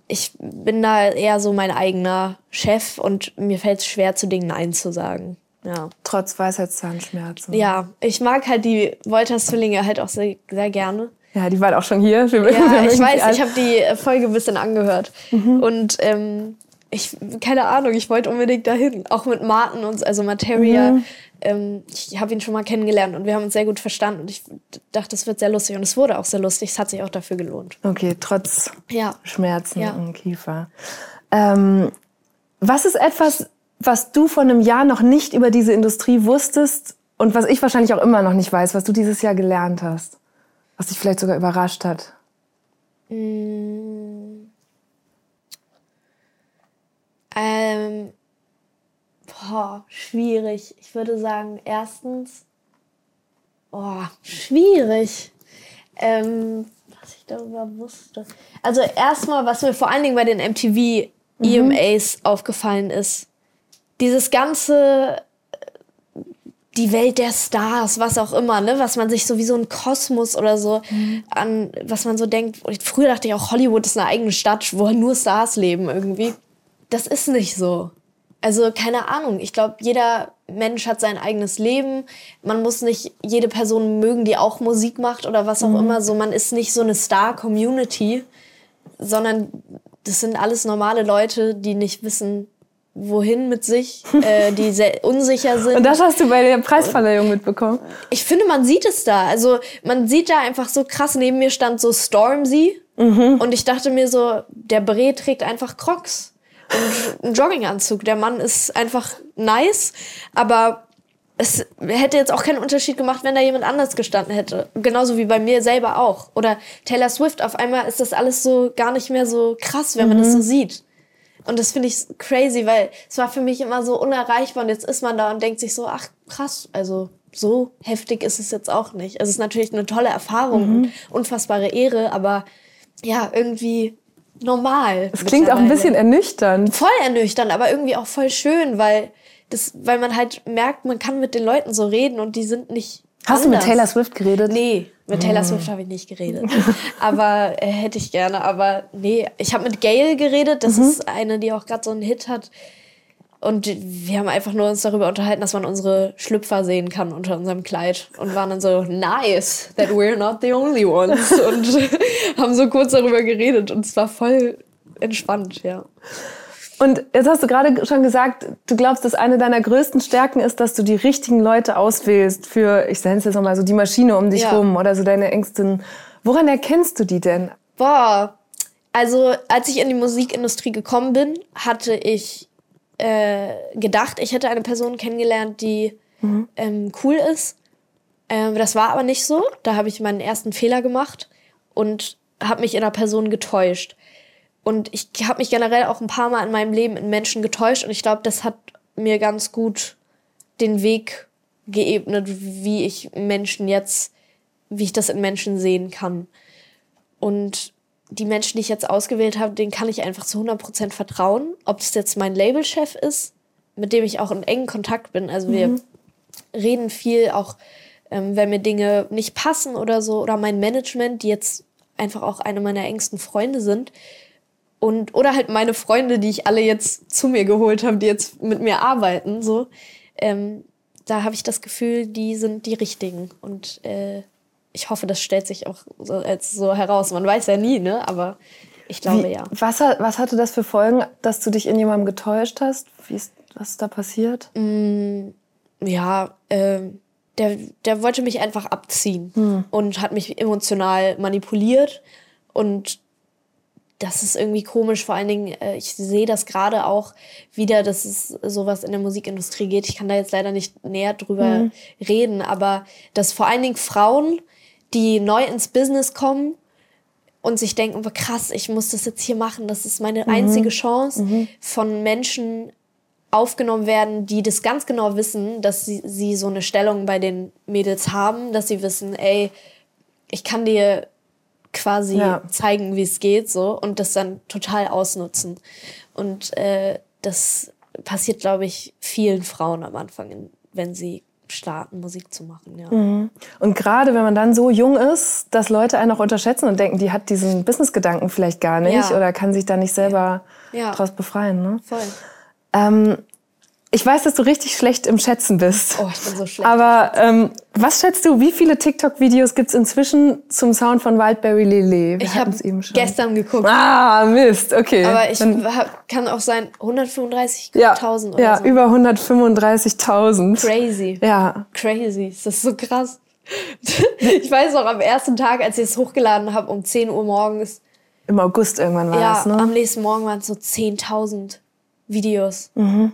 Ich bin da eher so mein eigener Chef und mir fällt es schwer, zu Dingen Nein zu sagen. Ja. Trotz Weisheitszahnschmerzen. Ja, ich mag halt die Wolters-Zwillinge halt auch sehr, sehr gerne. Ja, die waren auch schon hier. Wir ja, ich weiß, ich habe die Folge ein bisschen angehört. Mhm. Und ähm, ich, keine Ahnung, ich wollte unbedingt dahin. Auch mit Martin und also Materia. Mhm. Ähm, ich habe ihn schon mal kennengelernt und wir haben uns sehr gut verstanden. Und ich dachte, es wird sehr lustig. Und es wurde auch sehr lustig. Es hat sich auch dafür gelohnt. Okay, trotz ja. Schmerzen ja. im Kiefer. Ähm, was ist etwas, was du vor einem Jahr noch nicht über diese Industrie wusstest und was ich wahrscheinlich auch immer noch nicht weiß, was du dieses Jahr gelernt hast? Was dich vielleicht sogar überrascht hat? Mm. Ähm, boah, schwierig. Ich würde sagen, erstens, boah, schwierig. Ähm, was ich darüber wusste. Also erstmal, was mir vor allen Dingen bei den MTV EMAs mhm. aufgefallen ist, dieses ganze die Welt der Stars, was auch immer, ne, was man sich so wie so ein Kosmos oder so mhm. an, was man so denkt. Früher dachte ich auch, Hollywood ist eine eigene Stadt, wo nur Stars leben irgendwie. Das ist nicht so. Also keine Ahnung. Ich glaube, jeder Mensch hat sein eigenes Leben. Man muss nicht jede Person mögen, die auch Musik macht oder was auch mhm. immer. So, man ist nicht so eine Star-Community, sondern das sind alles normale Leute, die nicht wissen, wohin mit sich, äh, die sehr unsicher sind. Und das hast du bei der Preisverleihung mitbekommen? Ich finde, man sieht es da. Also man sieht da einfach so krass, neben mir stand so Stormzy mhm. und ich dachte mir so, der Bre trägt einfach Crocs und einen Jogginganzug. Der Mann ist einfach nice, aber es hätte jetzt auch keinen Unterschied gemacht, wenn da jemand anders gestanden hätte. Genauso wie bei mir selber auch. Oder Taylor Swift, auf einmal ist das alles so gar nicht mehr so krass, wenn man das so mhm. sieht. Und das finde ich crazy, weil es war für mich immer so unerreichbar und jetzt ist man da und denkt sich so, ach krass, also so heftig ist es jetzt auch nicht. Es ist natürlich eine tolle Erfahrung, mhm. unfassbare Ehre, aber ja, irgendwie normal. Es klingt auch ein bisschen ernüchternd. Voll ernüchternd, aber irgendwie auch voll schön, weil das, weil man halt merkt, man kann mit den Leuten so reden und die sind nicht. Hast anders. du mit Taylor Swift geredet? Nee, mit Taylor mm. Swift habe ich nicht geredet. aber äh, hätte ich gerne. Aber nee, ich habe mit Gail geredet. Das mhm. ist eine, die auch gerade so einen Hit hat. Und wir haben einfach nur uns darüber unterhalten, dass man unsere Schlüpfer sehen kann unter unserem Kleid. Und waren dann so, nice, that we're not the only ones. und haben so kurz darüber geredet. Und es war voll entspannt, ja. Und jetzt hast du gerade schon gesagt, du glaubst, dass eine deiner größten Stärken ist, dass du die richtigen Leute auswählst für, ich nenne es jetzt nochmal so, die Maschine um dich ja. rum oder so deine engsten. Woran erkennst du die denn? Boah, also als ich in die Musikindustrie gekommen bin, hatte ich äh, gedacht, ich hätte eine Person kennengelernt, die mhm. ähm, cool ist. Ähm, das war aber nicht so. Da habe ich meinen ersten Fehler gemacht und habe mich in einer Person getäuscht. Und ich habe mich generell auch ein paar Mal in meinem Leben in Menschen getäuscht und ich glaube, das hat mir ganz gut den Weg geebnet, wie ich Menschen jetzt, wie ich das in Menschen sehen kann. Und die Menschen, die ich jetzt ausgewählt habe, denen kann ich einfach zu 100% vertrauen. Ob es jetzt mein Labelchef ist, mit dem ich auch in engen Kontakt bin. Also wir mhm. reden viel, auch ähm, wenn mir Dinge nicht passen oder so. Oder mein Management, die jetzt einfach auch eine meiner engsten Freunde sind. Und, oder halt meine Freunde, die ich alle jetzt zu mir geholt habe, die jetzt mit mir arbeiten, so. Ähm, da habe ich das Gefühl, die sind die richtigen. Und äh, ich hoffe, das stellt sich auch so, als so heraus. Man weiß ja nie, ne? Aber ich glaube Wie, ja. Was, was hatte das für Folgen, dass du dich in jemandem getäuscht hast? Wie ist, was ist da passiert? Mm, ja, äh, der, der wollte mich einfach abziehen hm. und hat mich emotional manipuliert. Und das ist irgendwie komisch. Vor allen Dingen, äh, ich sehe das gerade auch wieder, dass es sowas in der Musikindustrie geht. Ich kann da jetzt leider nicht näher drüber mhm. reden, aber dass vor allen Dingen Frauen, die neu ins Business kommen und sich denken, krass, ich muss das jetzt hier machen, das ist meine mhm. einzige Chance, mhm. von Menschen aufgenommen werden, die das ganz genau wissen, dass sie, sie so eine Stellung bei den Mädels haben, dass sie wissen, ey, ich kann dir quasi ja. zeigen, wie es geht, so und das dann total ausnutzen. Und äh, das passiert, glaube ich, vielen Frauen am Anfang, wenn sie starten, Musik zu machen. Ja. Mhm. Und gerade wenn man dann so jung ist, dass Leute einen auch unterschätzen und denken, die hat diesen Business-Gedanken vielleicht gar nicht ja. oder kann sich da nicht selber ja. daraus befreien. Ne? Voll. Ähm, ich weiß, dass du richtig schlecht im Schätzen bist. Oh, ich bin so schlecht. Aber ähm, was schätzt du, wie viele TikTok-Videos gibt es inzwischen zum Sound von Wildberry Lele? Wir ich habe gestern geguckt. Ah, Mist, okay. Aber ich Dann, kann auch sein 135.000 ja, oder ja, so. über 135.000. Crazy. Ja. Crazy. Das ist so krass. ich weiß noch, am ersten Tag, als ich es hochgeladen habe, um 10 Uhr morgens. Im August irgendwann war ja, das, ne? am nächsten Morgen waren es so 10.000 Videos. Mhm.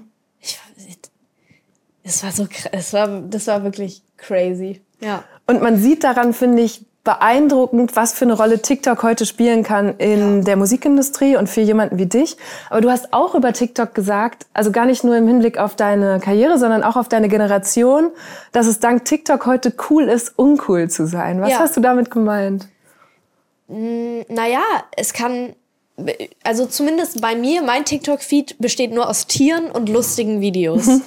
Es war so, es war, das war wirklich crazy. Ja. Und man sieht daran, finde ich, beeindruckend, was für eine Rolle TikTok heute spielen kann in ja. der Musikindustrie und für jemanden wie dich. Aber du hast auch über TikTok gesagt, also gar nicht nur im Hinblick auf deine Karriere, sondern auch auf deine Generation, dass es dank TikTok heute cool ist, uncool zu sein. Was ja. hast du damit gemeint? Hm, naja, es kann also zumindest bei mir, mein TikTok-Feed besteht nur aus Tieren und lustigen Videos.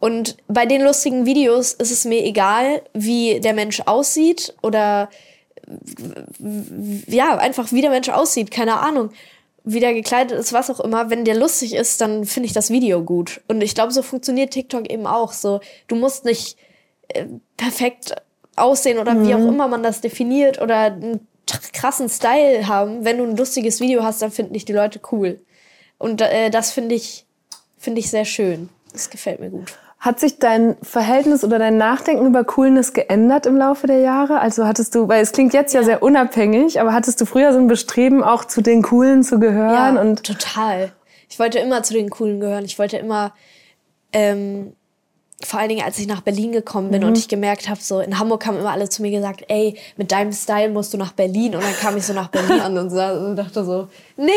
Und bei den lustigen Videos ist es mir egal, wie der Mensch aussieht oder ja, einfach wie der Mensch aussieht, keine Ahnung. Wie der gekleidet ist, was auch immer. Wenn der lustig ist, dann finde ich das Video gut. Und ich glaube, so funktioniert TikTok eben auch. So, du musst nicht äh, perfekt aussehen oder mhm. wie auch mhm. immer man das definiert oder einen krassen Style haben. Wenn du ein lustiges Video hast, dann finden dich die Leute cool. Und äh, das finde ich, finde ich sehr schön. Das gefällt mir gut. Hat sich dein Verhältnis oder dein Nachdenken über Coolness geändert im Laufe der Jahre? Also hattest du, weil es klingt jetzt ja, ja sehr unabhängig, aber hattest du früher so ein Bestreben, auch zu den Coolen zu gehören? Ja, und total. Ich wollte immer zu den Coolen gehören. Ich wollte immer ähm, vor allen Dingen, als ich nach Berlin gekommen bin mhm. und ich gemerkt habe, so in Hamburg haben immer alle zu mir gesagt, ey, mit deinem Style musst du nach Berlin. Und dann kam ich so nach Berlin an und, und dachte so, nee,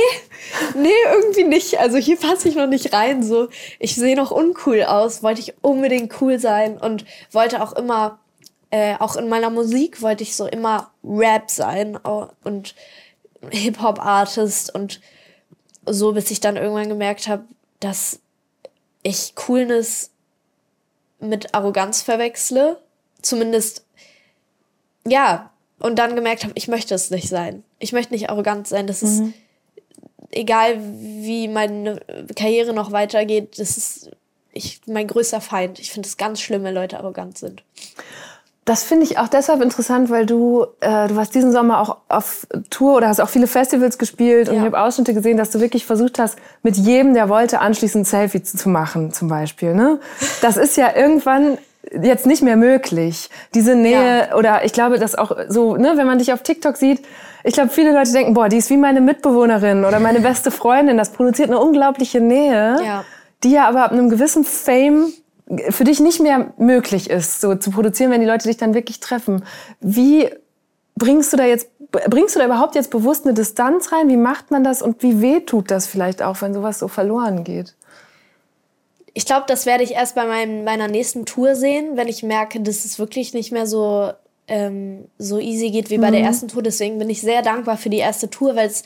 nee, irgendwie nicht. Also hier passe ich noch nicht rein. So, ich sehe noch uncool aus. Wollte ich unbedingt cool sein und wollte auch immer, äh, auch in meiner Musik wollte ich so immer Rap sein und Hip-Hop-Artist und so, bis ich dann irgendwann gemerkt habe, dass ich Coolness mit Arroganz verwechsle. Zumindest, ja. Und dann gemerkt habe, ich möchte es nicht sein. Ich möchte nicht arrogant sein. Das ist, mhm. egal wie meine Karriere noch weitergeht, das ist ich, mein größter Feind. Ich finde es ganz schlimm, wenn Leute arrogant sind. Das finde ich auch deshalb interessant, weil du, äh, du warst diesen Sommer auch auf Tour oder hast auch viele Festivals gespielt und ja. ich habe Ausschnitte gesehen, dass du wirklich versucht hast, mit jedem, der wollte, anschließend ein Selfie zu machen, zum Beispiel. Ne? Das ist ja irgendwann jetzt nicht mehr möglich. Diese Nähe ja. oder ich glaube, dass auch so, ne, wenn man dich auf TikTok sieht, ich glaube, viele Leute denken, boah, die ist wie meine Mitbewohnerin oder meine beste Freundin. Das produziert eine unglaubliche Nähe, ja. die ja aber ab einem gewissen Fame für dich nicht mehr möglich ist, so zu produzieren, wenn die Leute dich dann wirklich treffen. Wie bringst du da jetzt, bringst du da überhaupt jetzt bewusst eine Distanz rein? Wie macht man das und wie weh tut das vielleicht auch, wenn sowas so verloren geht? Ich glaube, das werde ich erst bei meinem, meiner nächsten Tour sehen, wenn ich merke, dass es wirklich nicht mehr so, ähm, so easy geht wie bei mhm. der ersten Tour. Deswegen bin ich sehr dankbar für die erste Tour, weil es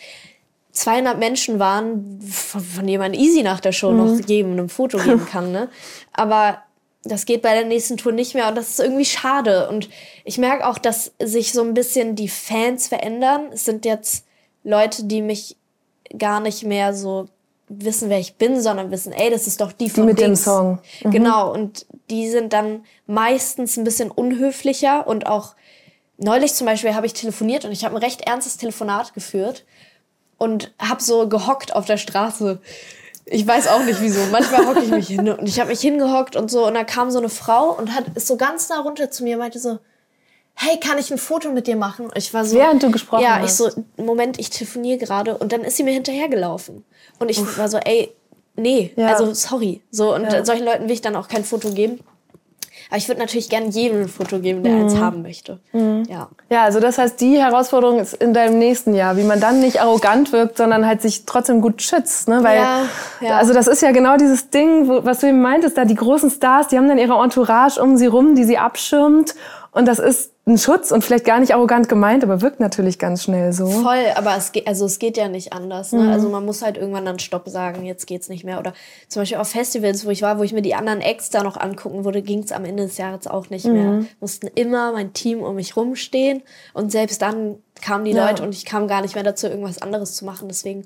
200 Menschen waren, von, von denen man easy nach der Show mhm. noch jedem ein Foto geben kann. Ne? Aber das geht bei der nächsten Tour nicht mehr und das ist irgendwie schade. Und ich merke auch, dass sich so ein bisschen die Fans verändern. Es sind jetzt Leute, die mich gar nicht mehr so wissen, wer ich bin, sondern wissen, ey, das ist doch die von die mit Dings. dem Song. Mhm. Genau, und die sind dann meistens ein bisschen unhöflicher und auch neulich zum Beispiel habe ich telefoniert und ich habe ein recht ernstes Telefonat geführt und habe so gehockt auf der Straße. Ich weiß auch nicht wieso. Manchmal hocke ich mich hin und ich habe mich hingehockt und so und da kam so eine Frau und hat ist so ganz nah runter zu mir und meinte so, hey, kann ich ein Foto mit dir machen? Ich war so, während du gesprochen ja, hast. Ja, ich so, Moment, ich telefoniere gerade und dann ist sie mir hinterhergelaufen und ich Uff. war so, ey, nee, ja. also sorry, so und ja. solchen Leuten will ich dann auch kein Foto geben. Aber ich würde natürlich gerne jedem ein Foto geben, der mhm. eins haben möchte. Mhm. Ja. ja, also das heißt, die Herausforderung ist in deinem nächsten Jahr, wie man dann nicht arrogant wirkt, sondern halt sich trotzdem gut schützt. Ne? Weil, ja, ja. Also das ist ja genau dieses Ding, wo, was du eben meintest, da die großen Stars, die haben dann ihre Entourage um sie rum, die sie abschirmt. Und das ist ein Schutz und vielleicht gar nicht arrogant gemeint, aber wirkt natürlich ganz schnell so. Voll, aber es geht, also es geht ja nicht anders. Ne? Mhm. Also man muss halt irgendwann dann Stopp sagen, jetzt geht's nicht mehr. Oder zum Beispiel auf Festivals, wo ich war, wo ich mir die anderen Acts da noch angucken würde, ging's am Ende des Jahres auch nicht mhm. mehr. Mussten immer mein Team um mich rumstehen und selbst dann kamen die ja. Leute und ich kam gar nicht mehr dazu, irgendwas anderes zu machen. Deswegen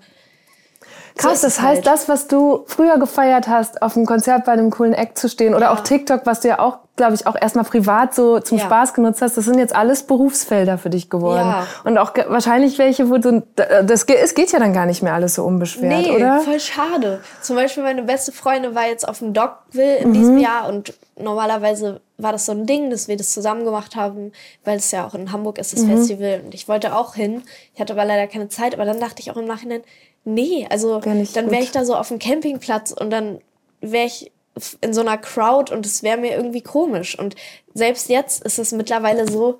Krass, so das heißt, halt. das, was du früher gefeiert hast, auf einem Konzert bei einem coolen Act zu stehen oder ja. auch TikTok, was du ja auch, glaube ich, auch erstmal privat so zum ja. Spaß genutzt hast, das sind jetzt alles Berufsfelder für dich geworden. Ja. Und auch wahrscheinlich welche, wo du, das, es geht ja dann gar nicht mehr alles so unbeschwert, nee, oder? voll schade. Zum Beispiel meine beste Freundin war jetzt auf dem Dogville in mhm. diesem Jahr und normalerweise war das so ein Ding, dass wir das zusammen gemacht haben, weil es ja auch in Hamburg ist, das mhm. Festival. Und ich wollte auch hin. Ich hatte aber leider keine Zeit. Aber dann dachte ich auch im Nachhinein, nee, also dann wäre ich da so auf dem Campingplatz und dann wäre ich in so einer Crowd und es wäre mir irgendwie komisch. Und selbst jetzt ist es mittlerweile so,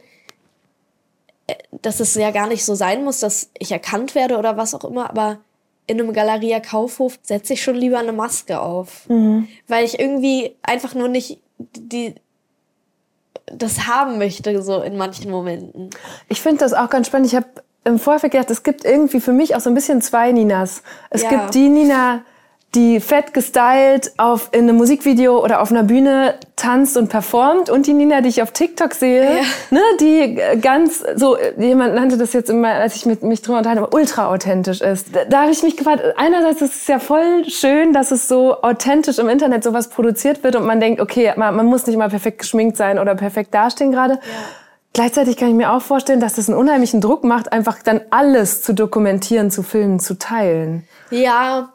äh, dass es ja gar nicht so sein muss, dass ich erkannt werde oder was auch immer, aber in einem Galeria Kaufhof setze ich schon lieber eine Maske auf, mhm. weil ich irgendwie einfach nur nicht die das haben möchte so in manchen Momenten. Ich finde das auch ganz spannend. Ich habe im Vorfeld gedacht, es gibt irgendwie für mich auch so ein bisschen zwei Ninas. Es ja. gibt die Nina, die fett gestylt auf in einem Musikvideo oder auf einer Bühne tanzt und performt und die Nina, die ich auf TikTok sehe, ja. ne, die ganz so jemand nannte das jetzt immer, als ich mit mich drüber unterhalte, ultra authentisch ist. Da, da habe ich mich gefragt, einerseits ist es ja voll schön, dass es so authentisch im Internet sowas produziert wird und man denkt, okay, man, man muss nicht mal perfekt geschminkt sein oder perfekt dastehen gerade. Ja. Gleichzeitig kann ich mir auch vorstellen, dass das einen unheimlichen Druck macht, einfach dann alles zu dokumentieren, zu filmen, zu teilen. Ja,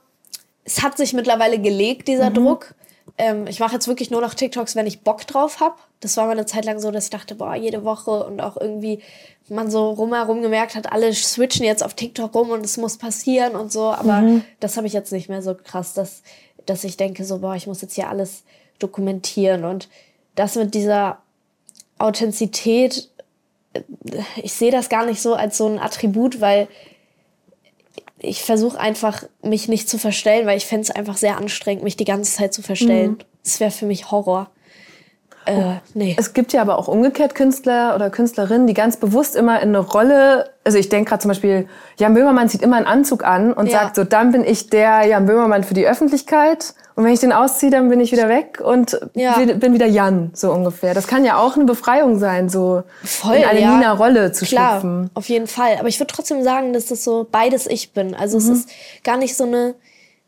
es hat sich mittlerweile gelegt, dieser mhm. Druck. Ähm, ich mache jetzt wirklich nur noch TikToks, wenn ich Bock drauf habe. Das war mal eine Zeit lang so, dass ich dachte, boah, jede Woche und auch irgendwie man so rumherum gemerkt hat, alle switchen jetzt auf TikTok rum und es muss passieren und so. Aber mhm. das habe ich jetzt nicht mehr so krass, dass, dass ich denke so, boah, ich muss jetzt hier alles dokumentieren. Und das mit dieser Authentizität, ich sehe das gar nicht so als so ein Attribut, weil ich versuche einfach, mich nicht zu verstellen, weil ich fände es einfach sehr anstrengend, mich die ganze Zeit zu verstellen. Mhm. Das wäre für mich Horror. Äh, nee. Es gibt ja aber auch umgekehrt Künstler oder Künstlerinnen, die ganz bewusst immer in eine Rolle, also ich denke gerade zum Beispiel, Jan Böhmermann zieht immer einen Anzug an und ja. sagt so, dann bin ich der Jan Böhmermann für die Öffentlichkeit und wenn ich den ausziehe, dann bin ich wieder weg und ja. bin wieder Jan, so ungefähr. Das kann ja auch eine Befreiung sein, so Voll, in eine ja. Nina-Rolle zu Klar, schlüpfen. auf jeden Fall. Aber ich würde trotzdem sagen, dass das so beides ich bin. Also mhm. es ist gar nicht so eine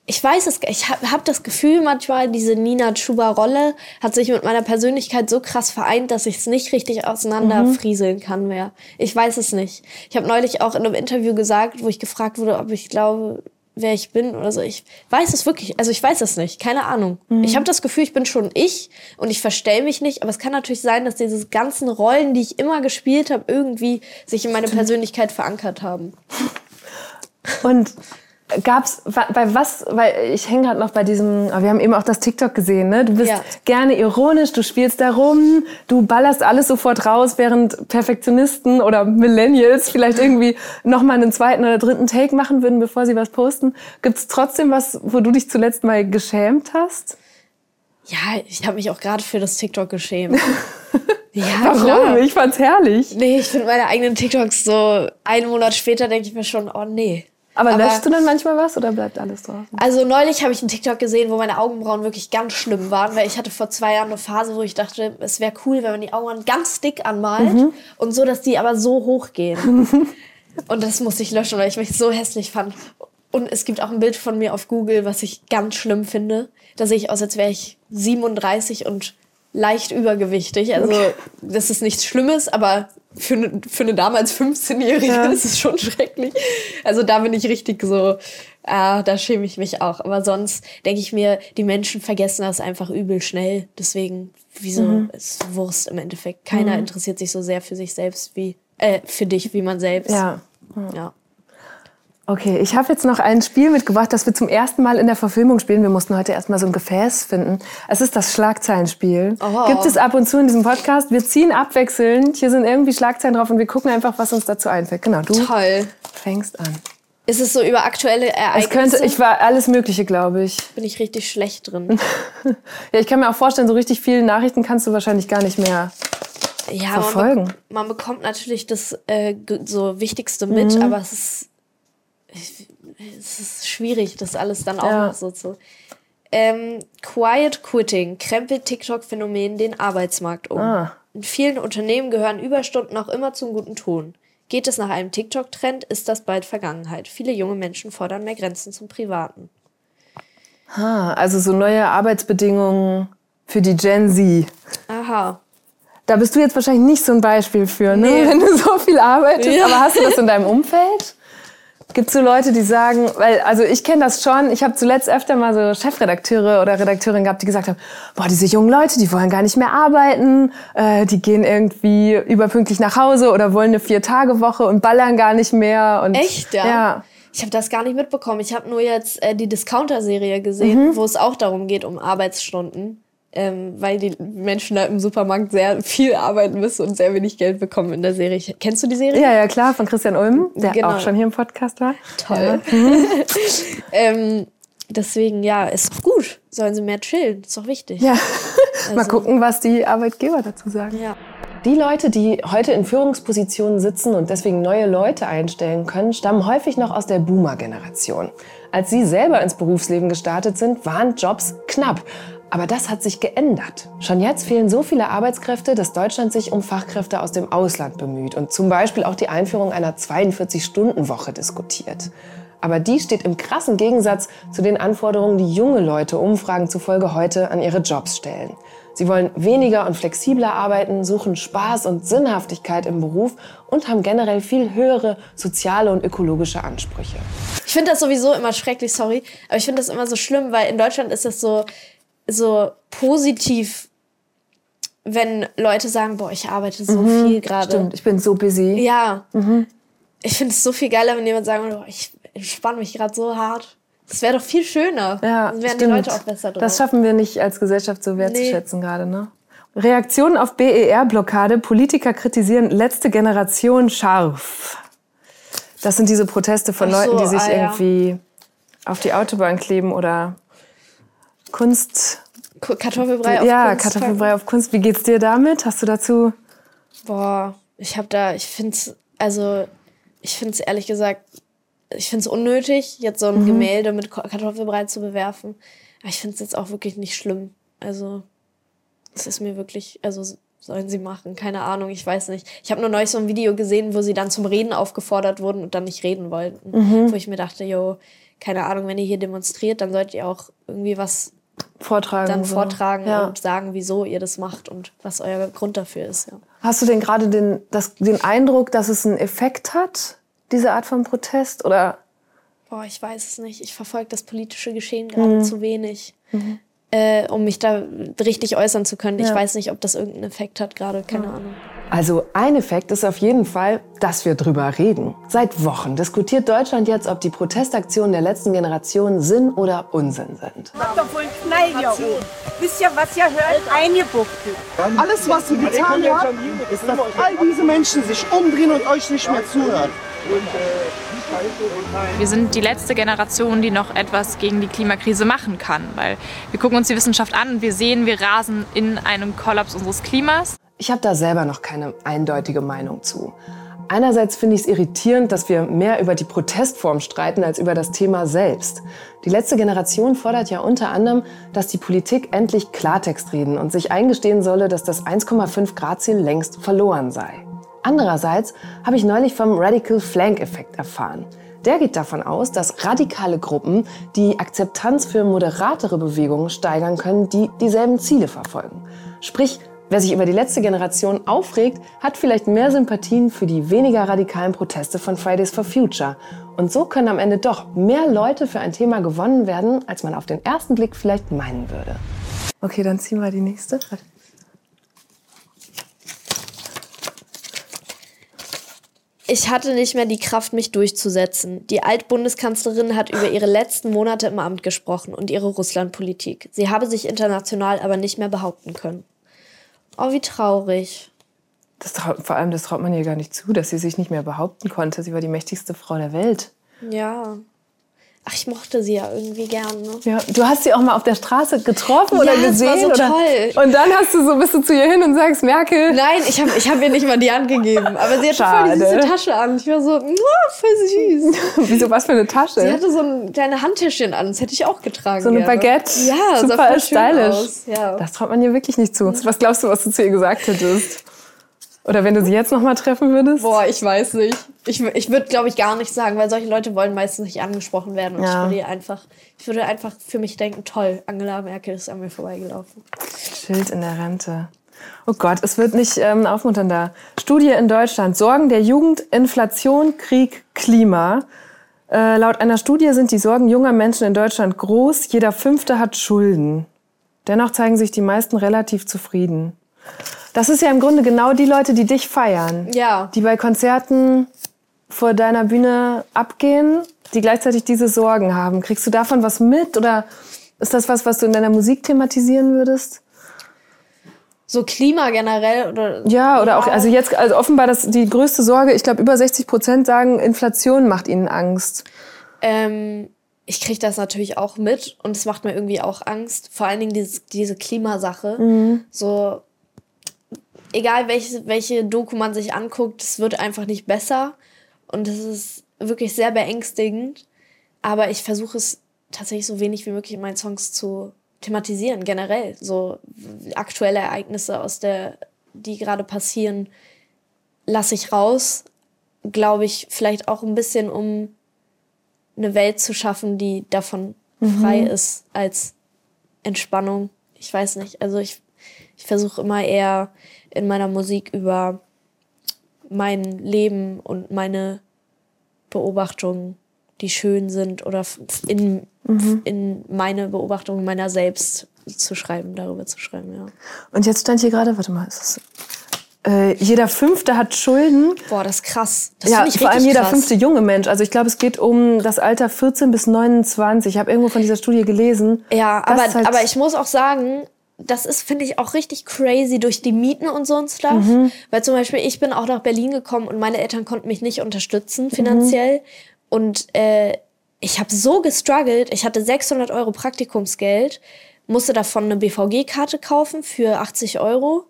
ich weiß es, ich habe hab das Gefühl manchmal, diese Nina Chuba-Rolle hat sich mit meiner Persönlichkeit so krass vereint, dass ich es nicht richtig auseinanderfrieseln kann mehr. Ich weiß es nicht. Ich habe neulich auch in einem Interview gesagt, wo ich gefragt wurde, ob ich glaube, wer ich bin oder so. Ich weiß es wirklich, also ich weiß es nicht, keine Ahnung. Mhm. Ich habe das Gefühl, ich bin schon ich und ich verstell mich nicht, aber es kann natürlich sein, dass diese ganzen Rollen, die ich immer gespielt habe, irgendwie sich in meine Persönlichkeit verankert haben. Und Gab's bei was, weil ich hänge gerade noch bei diesem, wir haben eben auch das TikTok gesehen, ne? Du bist ja. gerne ironisch, du spielst da rum, du ballerst alles sofort raus, während Perfektionisten oder Millennials vielleicht irgendwie nochmal einen zweiten oder dritten Take machen würden, bevor sie was posten. Gibt's trotzdem was, wo du dich zuletzt mal geschämt hast? Ja, ich habe mich auch gerade für das TikTok geschämt. ja, Warum? Klar. Ich fand's herrlich. Nee, ich finde meine eigenen TikToks so einen Monat später denke ich mir schon, oh nee. Aber, Aber löschst du dann manchmal was oder bleibt alles drauf? Also neulich habe ich einen TikTok gesehen, wo meine Augenbrauen wirklich ganz schlimm waren, weil ich hatte vor zwei Jahren eine Phase, wo ich dachte, es wäre cool, wenn man die Augenbrauen ganz dick anmalt mhm. und so, dass die aber so hoch gehen. und das musste ich löschen, weil ich mich so hässlich fand. Und es gibt auch ein Bild von mir auf Google, was ich ganz schlimm finde. Da sehe ich aus, als wäre ich 37 und leicht übergewichtig. Also okay. das ist nichts Schlimmes, aber für eine, für eine damals 15-Jährige ja. ist es schon schrecklich. Also da bin ich richtig so, ah, da schäme ich mich auch. Aber sonst denke ich mir, die Menschen vergessen das einfach übel schnell. Deswegen, wieso mhm. ist Wurst im Endeffekt. Keiner mhm. interessiert sich so sehr für sich selbst wie, äh, für dich wie man selbst. Ja. ja. Okay, ich habe jetzt noch ein Spiel mitgebracht, das wir zum ersten Mal in der Verfilmung spielen. Wir mussten heute erstmal so ein Gefäß finden. Es ist das Schlagzeilenspiel. Oh. Gibt es ab und zu in diesem Podcast. Wir ziehen abwechselnd. Hier sind irgendwie Schlagzeilen drauf und wir gucken einfach, was uns dazu einfällt. Genau, du Toll. fängst an. Ist es so über aktuelle Ereignisse? Es könnte, ich war alles Mögliche, glaube ich. Bin ich richtig schlecht drin. ja, ich kann mir auch vorstellen, so richtig viele Nachrichten kannst du wahrscheinlich gar nicht mehr ja, verfolgen. Man, be man bekommt natürlich das äh, so Wichtigste mit, mhm. aber es ist es ist schwierig, das alles dann auch ja. noch so zu. Ähm, Quiet Quitting krempelt TikTok-Phänomen den Arbeitsmarkt um. Ah. In vielen Unternehmen gehören Überstunden noch immer zum guten Ton. Geht es nach einem TikTok-Trend, ist das bald Vergangenheit. Viele junge Menschen fordern mehr Grenzen zum Privaten. Ah, also so neue Arbeitsbedingungen für die Gen Z. Aha. Da bist du jetzt wahrscheinlich nicht so ein Beispiel für, ne? Nee. wenn du so viel arbeitest. Ja. Aber hast du das in deinem Umfeld? Gibt es so Leute, die sagen, weil, also ich kenne das schon, ich habe zuletzt öfter mal so Chefredakteure oder Redakteurinnen gehabt, die gesagt haben, boah, diese jungen Leute, die wollen gar nicht mehr arbeiten, äh, die gehen irgendwie überpünktlich nach Hause oder wollen eine Vier-Tage-Woche und ballern gar nicht mehr. Und, Echt, ja? Ja. Ich habe das gar nicht mitbekommen. Ich habe nur jetzt äh, die Discounter-Serie gesehen, mhm. wo es auch darum geht, um Arbeitsstunden ähm, weil die Menschen da im Supermarkt sehr viel arbeiten müssen und sehr wenig Geld bekommen in der Serie. Kennst du die Serie? Ja, ja, klar, von Christian Ulm, der genau. auch schon hier im Podcast war. Toll. Ja. ähm, deswegen, ja, ist gut. Sollen sie mehr chillen, ist doch wichtig. Ja, also. mal gucken, was die Arbeitgeber dazu sagen. Ja. Die Leute, die heute in Führungspositionen sitzen und deswegen neue Leute einstellen können, stammen häufig noch aus der Boomer-Generation. Als sie selber ins Berufsleben gestartet sind, waren Jobs knapp. Aber das hat sich geändert. Schon jetzt fehlen so viele Arbeitskräfte, dass Deutschland sich um Fachkräfte aus dem Ausland bemüht und zum Beispiel auch die Einführung einer 42-Stunden-Woche diskutiert. Aber die steht im krassen Gegensatz zu den Anforderungen, die junge Leute Umfragen zufolge heute an ihre Jobs stellen. Sie wollen weniger und flexibler arbeiten, suchen Spaß und Sinnhaftigkeit im Beruf und haben generell viel höhere soziale und ökologische Ansprüche. Ich finde das sowieso immer schrecklich, sorry, aber ich finde das immer so schlimm, weil in Deutschland ist das so, so positiv, wenn Leute sagen, boah, ich arbeite so mhm, viel gerade. Stimmt, ich bin so busy. Ja. Mhm. Ich finde es so viel geiler, wenn jemand sagt, oh, ich entspanne mich gerade so hart. Das wäre doch viel schöner. Ja, Dann wären stimmt. die Leute auch besser drauf. Das schaffen wir nicht als Gesellschaft so wertzuschätzen nee. gerade, ne? Reaktionen auf BER-Blockade. Politiker kritisieren letzte Generation scharf. Das sind diese Proteste von so, Leuten, die sich ah, irgendwie ja. auf die Autobahn kleben oder Kunst. Kartoffelbrei auf ja, Kunst. Ja, Kartoffelbrei auf Kunst. Wie geht's dir damit? Hast du dazu? Boah, ich habe da, ich find's, also ich find's ehrlich gesagt, ich find's unnötig, jetzt so ein mhm. Gemälde mit Kartoffelbrei zu bewerfen. Aber ich find's jetzt auch wirklich nicht schlimm. Also es ist mir wirklich, also sollen sie machen, keine Ahnung, ich weiß nicht. Ich habe nur neulich so ein Video gesehen, wo sie dann zum Reden aufgefordert wurden und dann nicht reden wollten. Mhm. Wo ich mir dachte, jo, keine Ahnung, wenn ihr hier demonstriert, dann solltet ihr auch irgendwie was vortragen, dann vortragen ja. und sagen, wieso ihr das macht und was euer Grund dafür ist. Ja. Hast du denn gerade den, den Eindruck, dass es einen Effekt hat, diese Art von Protest? Oder? Boah, ich weiß es nicht. Ich verfolge das politische Geschehen gerade mhm. zu wenig, mhm. äh, um mich da richtig äußern zu können. Ja. Ich weiß nicht, ob das irgendeinen Effekt hat gerade, keine. Ahnung. Also ein Effekt ist auf jeden Fall, dass wir drüber reden. Seit Wochen diskutiert Deutschland jetzt, ob die Protestaktionen der letzten Generation Sinn oder Unsinn sind. Habt doch wohl einen Knall hier oben. Wisst ihr, was ihr hört? Eingebuchtet. Alles, was ihr getan habt, ist, dass all diese Menschen sich umdrehen und euch nicht mehr zuhören. Wir sind die letzte Generation, die noch etwas gegen die Klimakrise machen kann, weil wir gucken uns die Wissenschaft an und wir sehen, wir rasen in einem Kollaps unseres Klimas. Ich habe da selber noch keine eindeutige Meinung zu. Einerseits finde ich es irritierend, dass wir mehr über die Protestform streiten als über das Thema selbst. Die letzte Generation fordert ja unter anderem, dass die Politik endlich Klartext reden und sich eingestehen solle, dass das 1,5 Grad Ziel längst verloren sei. Andererseits habe ich neulich vom Radical Flank Effekt erfahren. Der geht davon aus, dass radikale Gruppen die Akzeptanz für moderatere Bewegungen steigern können, die dieselben Ziele verfolgen. Sprich, wer sich über die letzte Generation aufregt, hat vielleicht mehr Sympathien für die weniger radikalen Proteste von Fridays for Future. Und so können am Ende doch mehr Leute für ein Thema gewonnen werden, als man auf den ersten Blick vielleicht meinen würde. Okay, dann ziehen wir die nächste. Ich hatte nicht mehr die Kraft, mich durchzusetzen. Die Altbundeskanzlerin hat über ihre letzten Monate im Amt gesprochen und ihre Russlandpolitik. Sie habe sich international aber nicht mehr behaupten können. Oh, wie traurig. Das traut, vor allem, das traut man ihr gar nicht zu, dass sie sich nicht mehr behaupten konnte. Sie war die mächtigste Frau der Welt. Ja. Ach, ich mochte sie ja irgendwie gern. Ne? Ja, du hast sie auch mal auf der Straße getroffen ja, oder gesehen? Das war so oder? toll. Und dann hast du so bist du zu ihr hin und sagst, Merkel. Nein, ich habe ich hab ihr nicht mal die Hand gegeben. Aber sie hatte Schade. voll diese Tasche an. Ich war so, voll süß. Wieso, was für eine Tasche? Sie hatte so ein kleine Handtäschchen an. Das hätte ich auch getragen. So eine gerne. Baguette. Ja, super stylisch. Ja. Das traut man ihr wirklich nicht zu. Was glaubst du, was du zu ihr gesagt hättest? Oder wenn du sie jetzt noch mal treffen würdest? Boah, ich weiß nicht. Ich, ich würde, glaube ich, gar nicht sagen, weil solche Leute wollen meistens nicht angesprochen werden. Und ja. ich würde einfach, ich würde einfach für mich denken, toll, Angela Merkel ist an mir vorbeigelaufen. Schild in der Rente. Oh Gott, es wird nicht ähm, aufmunternder. Studie in Deutschland. Sorgen der Jugend, Inflation, Krieg, Klima. Äh, laut einer Studie sind die Sorgen junger Menschen in Deutschland groß. Jeder Fünfte hat Schulden. Dennoch zeigen sich die meisten relativ zufrieden. Das ist ja im Grunde genau die Leute, die dich feiern. Ja. Die bei Konzerten vor deiner Bühne abgehen, die gleichzeitig diese Sorgen haben. Kriegst du davon was mit oder ist das was, was du in deiner Musik thematisieren würdest? So Klima generell oder ja oder auch also jetzt also offenbar das die größte Sorge. Ich glaube über 60 Prozent sagen Inflation macht ihnen Angst. Ähm, ich kriege das natürlich auch mit und es macht mir irgendwie auch Angst. Vor allen Dingen diese, diese Klimasache. Mhm. So egal welche, welche Doku man sich anguckt, es wird einfach nicht besser. Und es ist wirklich sehr beängstigend. Aber ich versuche es tatsächlich so wenig wie möglich in meinen Songs zu thematisieren, generell. So aktuelle Ereignisse aus der, die gerade passieren, lasse ich raus. Glaube ich, vielleicht auch ein bisschen, um eine Welt zu schaffen, die davon mhm. frei ist als Entspannung. Ich weiß nicht. Also ich, ich versuche immer eher in meiner Musik über mein Leben und meine Beobachtungen, die schön sind, oder in, mhm. in meine Beobachtungen meiner selbst zu schreiben, darüber zu schreiben, ja. Und jetzt stand hier gerade, warte mal, ist das äh, jeder Fünfte hat Schulden. Boah, das ist krass. Das ja, vor allem jeder krass. fünfte junge Mensch. Also ich glaube, es geht um das Alter 14 bis 29. Ich habe irgendwo von dieser Studie gelesen. Ja, aber, halt aber ich muss auch sagen, das ist, finde ich, auch richtig crazy durch die Mieten und so ein Stuff. Mhm. Weil zum Beispiel, ich bin auch nach Berlin gekommen und meine Eltern konnten mich nicht unterstützen finanziell. Mhm. Und äh, ich habe so gestruggelt. Ich hatte 600 Euro Praktikumsgeld, musste davon eine BVG-Karte kaufen für 80 Euro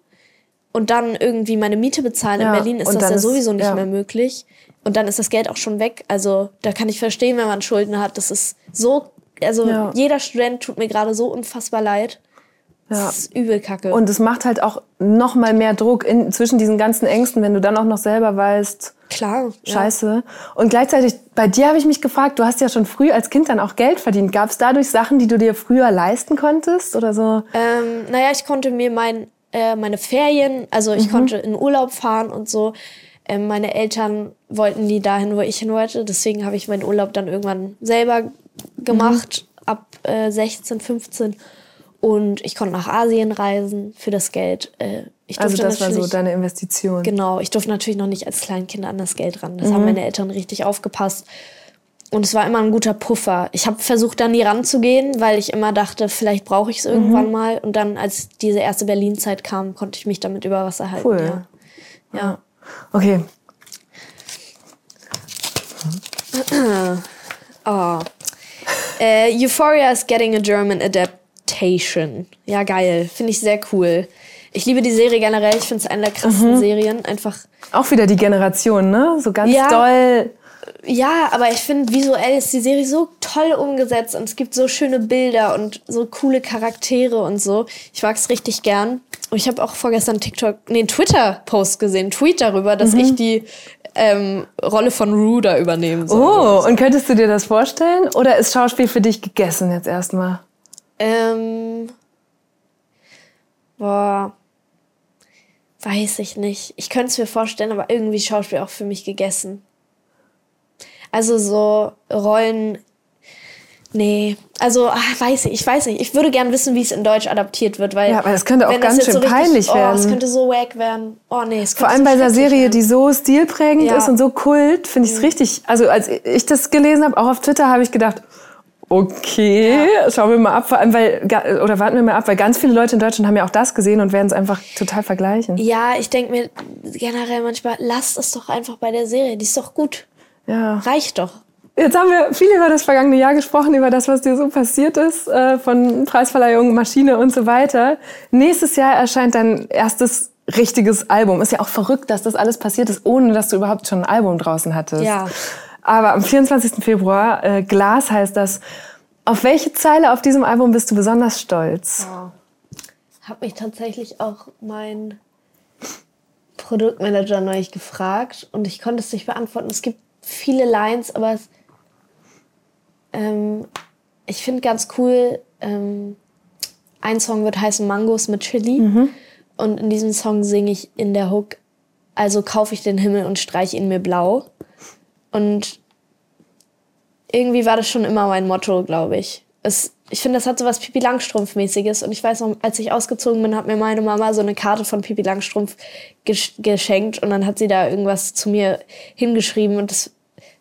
und dann irgendwie meine Miete bezahlen. Ja, In Berlin ist das ja sowieso nicht ja. mehr möglich. Und dann ist das Geld auch schon weg. Also da kann ich verstehen, wenn man Schulden hat. Das ist so, also ja. jeder Student tut mir gerade so unfassbar leid. Ja. Das ist übel kacke. Und es macht halt auch noch mal mehr Druck in, zwischen diesen ganzen Ängsten, wenn du dann auch noch selber weißt, Klar. Scheiße. Ja. Und gleichzeitig, bei dir habe ich mich gefragt, du hast ja schon früh als Kind dann auch Geld verdient. Gab es dadurch Sachen, die du dir früher leisten konntest oder so? Ähm, naja, ich konnte mir mein, äh, meine Ferien, also ich mhm. konnte in Urlaub fahren und so. Ähm, meine Eltern wollten nie dahin, wo ich hin wollte. Deswegen habe ich meinen Urlaub dann irgendwann selber gemacht, mhm. ab äh, 16, 15. Und ich konnte nach Asien reisen für das Geld. Äh, ich also das war so deine Investition. Genau, ich durfte natürlich noch nicht als Kleinkind an das Geld ran. Das mhm. haben meine Eltern richtig aufgepasst. Und es war immer ein guter Puffer. Ich habe versucht, da nie ranzugehen, weil ich immer dachte, vielleicht brauche ich es irgendwann mhm. mal. Und dann, als diese erste Berlin-Zeit kam, konnte ich mich damit über Wasser halten. Cool. Ja. ja. Okay. oh. Uh, Euphoria is getting a German adapt Adaptation. Ja, geil. Finde ich sehr cool. ich liebe die Serie generell. Ich finde es eine der krassesten mhm. Serien. Einfach. Auch wieder die Generation, ne? So ganz ja, doll. Ja, aber ich finde, visuell ist die Serie so toll umgesetzt und es gibt so schöne Bilder und so coole Charaktere und so. Ich mag es richtig gern. Und ich habe auch vorgestern TikTok, nee, Twitter-Post gesehen, Tweet darüber, dass mhm. ich die ähm, Rolle von da übernehmen soll. Oh, und könntest du dir das vorstellen? Oder ist Schauspiel für dich gegessen jetzt erstmal? Ähm. Boah. Weiß ich nicht. Ich könnte es mir vorstellen, aber irgendwie Schauspiel auch für mich gegessen. Also so Rollen. Nee, also ach, weiß ich, ich weiß nicht. Ich würde gern wissen, wie es in Deutsch adaptiert wird, weil ja, aber das könnte auch ganz schön so richtig, peinlich werden. Oh, es könnte so wack werden. Oh nee, es Vor allem so bei einer Serie, werden. die so stilprägend ja. ist und so kult, finde ich es mhm. richtig. Also als ich das gelesen habe, auch auf Twitter, habe ich gedacht, okay, ja. schauen wir mal ab, vor allem weil, oder warten wir mal ab, weil ganz viele Leute in Deutschland haben ja auch das gesehen und werden es einfach total vergleichen. Ja, ich denke mir generell manchmal, lasst es doch einfach bei der Serie, die ist doch gut. Ja. Reicht doch. Jetzt haben wir viel über das vergangene Jahr gesprochen, über das, was dir so passiert ist, äh, von Preisverleihung, Maschine und so weiter. Nächstes Jahr erscheint dein erstes richtiges Album. Ist ja auch verrückt, dass das alles passiert ist, ohne dass du überhaupt schon ein Album draußen hattest. Ja. Aber am 24. Februar, äh, Glas heißt das. Auf welche Zeile auf diesem Album bist du besonders stolz? Oh. Hab mich tatsächlich auch mein Produktmanager neulich gefragt und ich konnte es nicht beantworten. Es gibt viele Lines, aber es, ähm, ich finde ganz cool, ähm, ein Song wird heißen Mangos mit Chili mhm. und in diesem Song singe ich in der Hook, also kaufe ich den Himmel und streiche ihn mir blau. Und irgendwie war das schon immer mein Motto, glaube ich. Es, ich finde, das hat so was Pipi Langstrumpf-mäßiges. Und ich weiß noch, als ich ausgezogen bin, hat mir meine Mama so eine Karte von Pipi Langstrumpf gesch geschenkt. Und dann hat sie da irgendwas zu mir hingeschrieben. Und das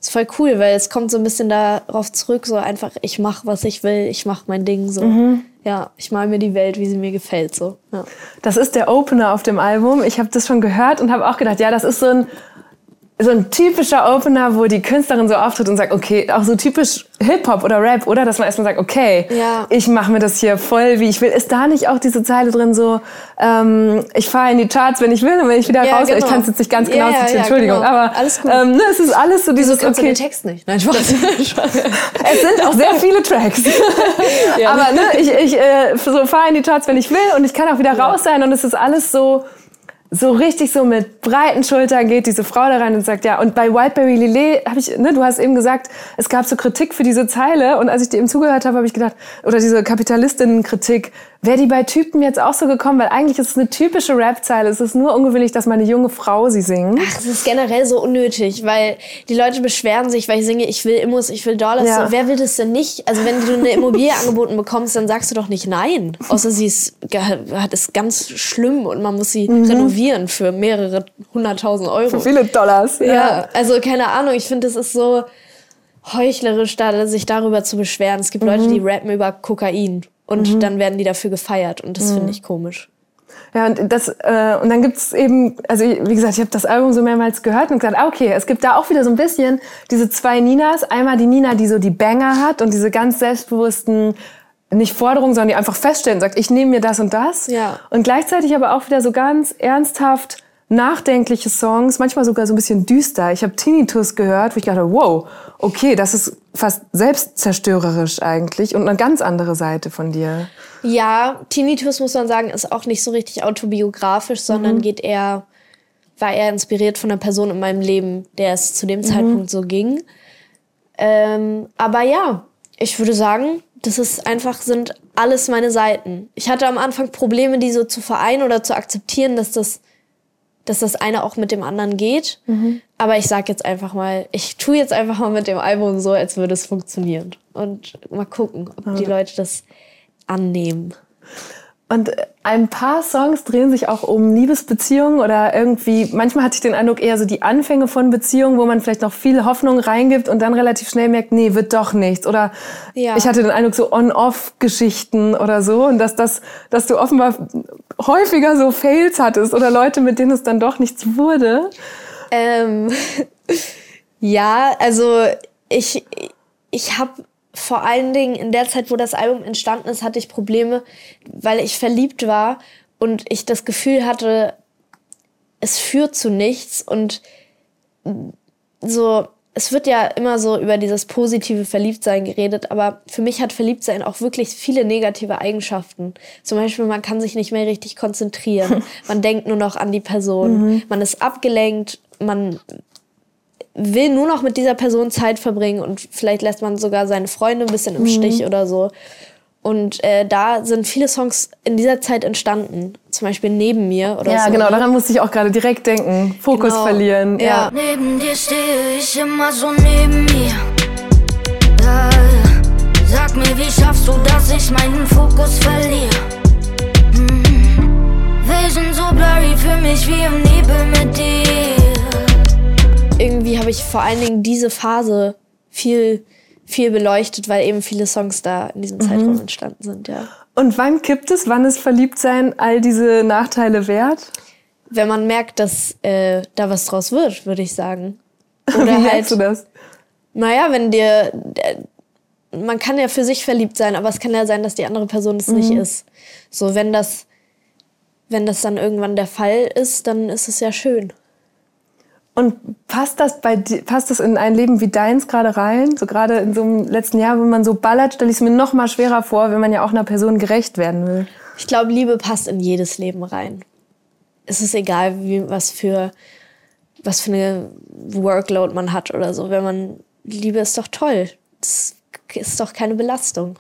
ist voll cool, weil es kommt so ein bisschen darauf zurück, so einfach, ich mache, was ich will, ich mache mein Ding so. Mhm. Ja, ich mal mir die Welt, wie sie mir gefällt so. Ja. Das ist der Opener auf dem Album. Ich habe das schon gehört und habe auch gedacht, ja, das ist so ein so ein typischer Opener, wo die Künstlerin so auftritt und sagt, okay, auch so typisch Hip-Hop oder Rap, oder? Dass man erstmal sagt, okay, ja. ich mache mir das hier voll, wie ich will. Ist da nicht auch diese Zeile drin so, ähm, ich fahre in die Charts, wenn ich will und wenn ich wieder ja, raus will? Genau. Ich kann es jetzt nicht ganz genau ja, ja, Entschuldigung, genau. aber alles gut. Ähm, ne, es ist alles so dieses, okay. den Text nicht. Nein, Spaß. es sind auch sehr viele Tracks. aber ne, ich, ich äh, so fahre in die Charts, wenn ich will und ich kann auch wieder raus sein und es ist alles so so richtig so mit breiten Schultern geht diese Frau da rein und sagt, ja, und bei Wildberry Lillet habe ich, ne, du hast eben gesagt, es gab so Kritik für diese Zeile und als ich dir eben zugehört habe, habe ich gedacht, oder diese Kapitalistinnen-Kritik, wäre die bei Typen jetzt auch so gekommen, weil eigentlich ist es eine typische Rap-Zeile, es ist nur ungewöhnlich, dass meine junge Frau sie singt. Ach, es ist generell so unnötig, weil die Leute beschweren sich, weil ich singe, ich will Immos, ich will Dollars, ja. so, wer will das denn nicht? Also wenn du eine Immobilie angeboten bekommst, dann sagst du doch nicht nein, außer sie ist, ist ganz schlimm und man muss sie mhm. renovieren für mehrere hunderttausend Euro. Für viele Dollars. Ja, ja also keine Ahnung. Ich finde, das ist so heuchlerisch, da, sich darüber zu beschweren. Es gibt mhm. Leute, die rappen über Kokain und mhm. dann werden die dafür gefeiert und das mhm. finde ich komisch. Ja, und das äh, und dann gibt's eben, also wie gesagt, ich habe das Album so mehrmals gehört und gesagt, ah, okay, es gibt da auch wieder so ein bisschen diese zwei Ninas. Einmal die Nina, die so die Banger hat und diese ganz selbstbewussten nicht Forderung, sondern die einfach feststellen, sagt, ich nehme mir das und das. Ja. Und gleichzeitig aber auch wieder so ganz ernsthaft nachdenkliche Songs, manchmal sogar so ein bisschen düster. Ich habe Tinnitus gehört, wo ich dachte, wow, okay, das ist fast selbstzerstörerisch eigentlich und eine ganz andere Seite von dir. Ja, Tinnitus muss man sagen, ist auch nicht so richtig autobiografisch, sondern mhm. geht eher, war eher inspiriert von einer Person in meinem Leben, der es zu dem mhm. Zeitpunkt so ging. Ähm, aber ja, ich würde sagen, das ist einfach, sind alles meine Seiten. Ich hatte am Anfang Probleme, die so zu vereinen oder zu akzeptieren, dass das, dass das eine auch mit dem anderen geht. Mhm. Aber ich sag jetzt einfach mal, ich tue jetzt einfach mal mit dem Album so, als würde es funktionieren. Und mal gucken, ob mhm. die Leute das annehmen. Und ein paar Songs drehen sich auch um Liebesbeziehungen oder irgendwie, manchmal hatte ich den Eindruck eher so die Anfänge von Beziehungen, wo man vielleicht noch viel Hoffnung reingibt und dann relativ schnell merkt, nee, wird doch nichts. Oder ja. ich hatte den Eindruck so On-Off-Geschichten oder so und dass das, dass du offenbar häufiger so Fails hattest oder Leute, mit denen es dann doch nichts wurde. Ähm, ja, also ich, ich habe vor allen Dingen in der Zeit, wo das Album entstanden ist, hatte ich Probleme, weil ich verliebt war und ich das Gefühl hatte, es führt zu nichts und so, es wird ja immer so über dieses positive Verliebtsein geredet, aber für mich hat Verliebtsein auch wirklich viele negative Eigenschaften. Zum Beispiel, man kann sich nicht mehr richtig konzentrieren, man denkt nur noch an die Person, mhm. man ist abgelenkt, man will nur noch mit dieser Person Zeit verbringen und vielleicht lässt man sogar seine Freunde ein bisschen im mhm. Stich oder so. Und äh, da sind viele Songs in dieser Zeit entstanden. Zum Beispiel neben mir oder ja, so. Ja, genau, daran musste ich auch gerade direkt denken. Fokus genau. verlieren. Ja. ja. Neben dir stehe ich immer so neben mir. Ja, sag mir, wie schaffst du, dass ich meinen Fokus verliere? Hm. Vision so blurry für mich wie im Nebel mit dir. Irgendwie habe ich vor allen Dingen diese Phase viel viel beleuchtet, weil eben viele Songs da in diesem Zeitraum mhm. entstanden sind, ja. Und wann kippt es? Wann ist Verliebtsein all diese Nachteile wert? Wenn man merkt, dass äh, da was draus wird, würde ich sagen. Oder Wie halt, merkst du das? Naja, wenn dir. Äh, man kann ja für sich verliebt sein, aber es kann ja sein, dass die andere Person es mhm. nicht ist. So, wenn das, wenn das dann irgendwann der Fall ist, dann ist es ja schön. Und passt das bei passt das in ein Leben wie deins gerade rein? So gerade in so einem letzten Jahr, wenn man so ballert, stelle ich es mir noch mal schwerer vor, wenn man ja auch einer Person gerecht werden will. Ich glaube, Liebe passt in jedes Leben rein. Es ist egal, wie, was für was für eine Workload man hat oder so. Wenn man Liebe ist doch toll. Das ist doch keine Belastung.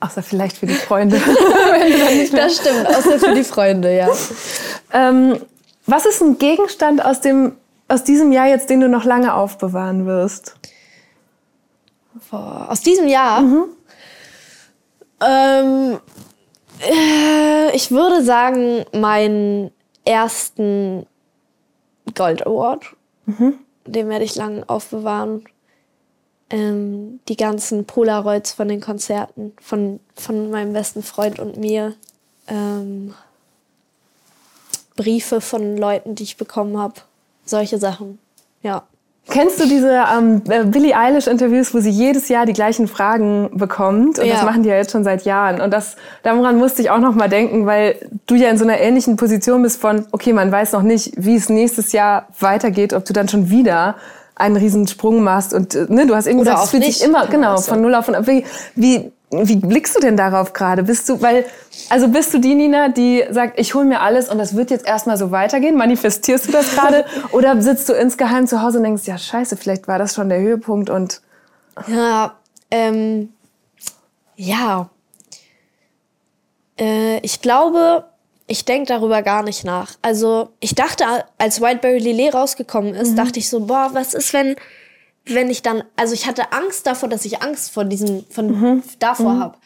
Außer vielleicht für die Freunde. das stimmt, außer für die Freunde, ja. Ähm, was ist ein Gegenstand aus, dem, aus diesem Jahr jetzt, den du noch lange aufbewahren wirst? Aus diesem Jahr? Mhm. Ähm, äh, ich würde sagen, meinen ersten Gold Award. Mhm. Den werde ich lange aufbewahren. Ähm, die ganzen Polaroids von den Konzerten von, von meinem besten Freund und mir. Ähm, Briefe von Leuten, die ich bekommen habe. Solche Sachen, ja. Kennst du diese ähm, äh, Billie Eilish-Interviews, wo sie jedes Jahr die gleichen Fragen bekommt? Und ja. das machen die ja jetzt schon seit Jahren. Und das, daran musste ich auch noch mal denken, weil du ja in so einer ähnlichen Position bist von, okay, man weiß noch nicht, wie es nächstes Jahr weitergeht, ob du dann schon wieder einen riesen Sprung machst und äh, ne, du hast eben Oder gesagt, es fühlt sich immer genau von null auf und wie, wie wie blickst du denn darauf gerade? Bist du, weil, also bist du die Nina, die sagt, ich hole mir alles und das wird jetzt erstmal so weitergehen? Manifestierst du das gerade? Oder sitzt du insgeheim zu Hause und denkst, ja, scheiße, vielleicht war das schon der Höhepunkt und. Ja, ähm, ja. Äh, ich glaube, ich denke darüber gar nicht nach. Also, ich dachte, als Whiteberry Lillet rausgekommen ist, mhm. dachte ich so, boah, was ist, wenn wenn ich dann, also ich hatte Angst davor, dass ich Angst vor diesem, von mhm. davor mhm. habe.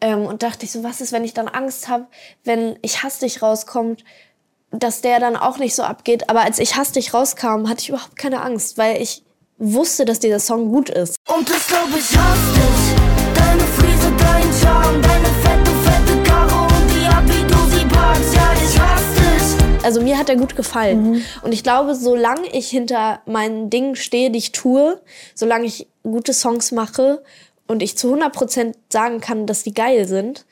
Ähm, und dachte ich so, was ist, wenn ich dann Angst habe, wenn ich hastig rauskommt, dass der dann auch nicht so abgeht. Aber als ich hastig rauskam, hatte ich überhaupt keine Angst, weil ich wusste, dass dieser Song gut ist. Und das glaub ich hastig, deine Friese, dein Charme, deine also mir hat er gut gefallen. Mhm. Und ich glaube, solange ich hinter meinen Dingen stehe, die ich tue, solange ich gute Songs mache und ich zu 100% sagen kann, dass die geil sind,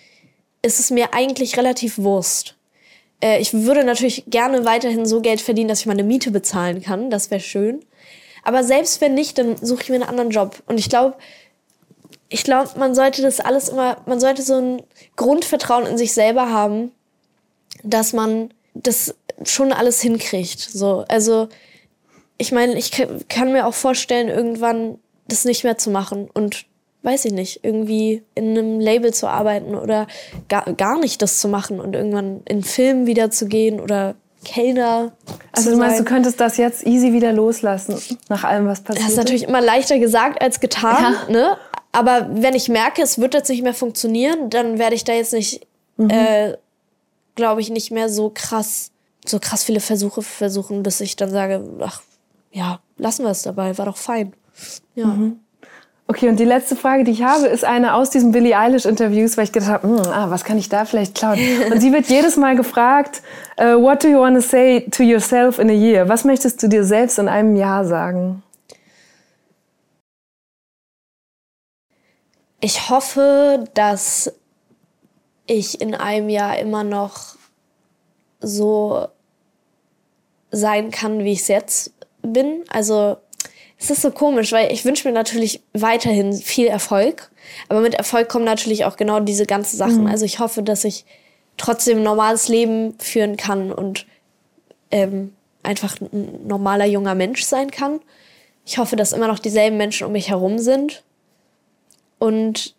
ist es mir eigentlich relativ Wurst. Äh, ich würde natürlich gerne weiterhin so Geld verdienen, dass ich meine Miete bezahlen kann. Das wäre schön. Aber selbst wenn nicht, dann suche ich mir einen anderen Job. Und ich glaube, ich glaube, man sollte das alles immer, man sollte so ein Grundvertrauen in sich selber haben, dass man das schon alles hinkriegt. So, also ich meine, ich kann mir auch vorstellen, irgendwann das nicht mehr zu machen und weiß ich nicht, irgendwie in einem Label zu arbeiten oder gar, gar nicht das zu machen und irgendwann in Film wieder zu gehen oder Kellner. Also du meinst, du könntest das jetzt easy wieder loslassen, nach allem, was passiert? Das ist natürlich immer leichter gesagt als getan, ja. ne? Aber wenn ich merke, es wird jetzt nicht mehr funktionieren, dann werde ich da jetzt nicht, mhm. äh, glaube ich, nicht mehr so krass so krass viele Versuche versuchen, bis ich dann sage, ach ja, lassen wir es dabei, war doch fein. Ja. Mhm. Okay, und die letzte Frage, die ich habe, ist eine aus diesen Billie Eilish-Interviews, weil ich gedacht habe, hm, ah, was kann ich da vielleicht klauen? Und sie wird jedes Mal gefragt, uh, what do you want to say to yourself in a year? Was möchtest du dir selbst in einem Jahr sagen? Ich hoffe, dass ich in einem Jahr immer noch so sein kann, wie ich es jetzt bin. Also es ist so komisch, weil ich wünsche mir natürlich weiterhin viel Erfolg. Aber mit Erfolg kommen natürlich auch genau diese ganzen Sachen. Mhm. Also ich hoffe, dass ich trotzdem ein normales Leben führen kann und ähm, einfach ein normaler junger Mensch sein kann. Ich hoffe, dass immer noch dieselben Menschen um mich herum sind. Und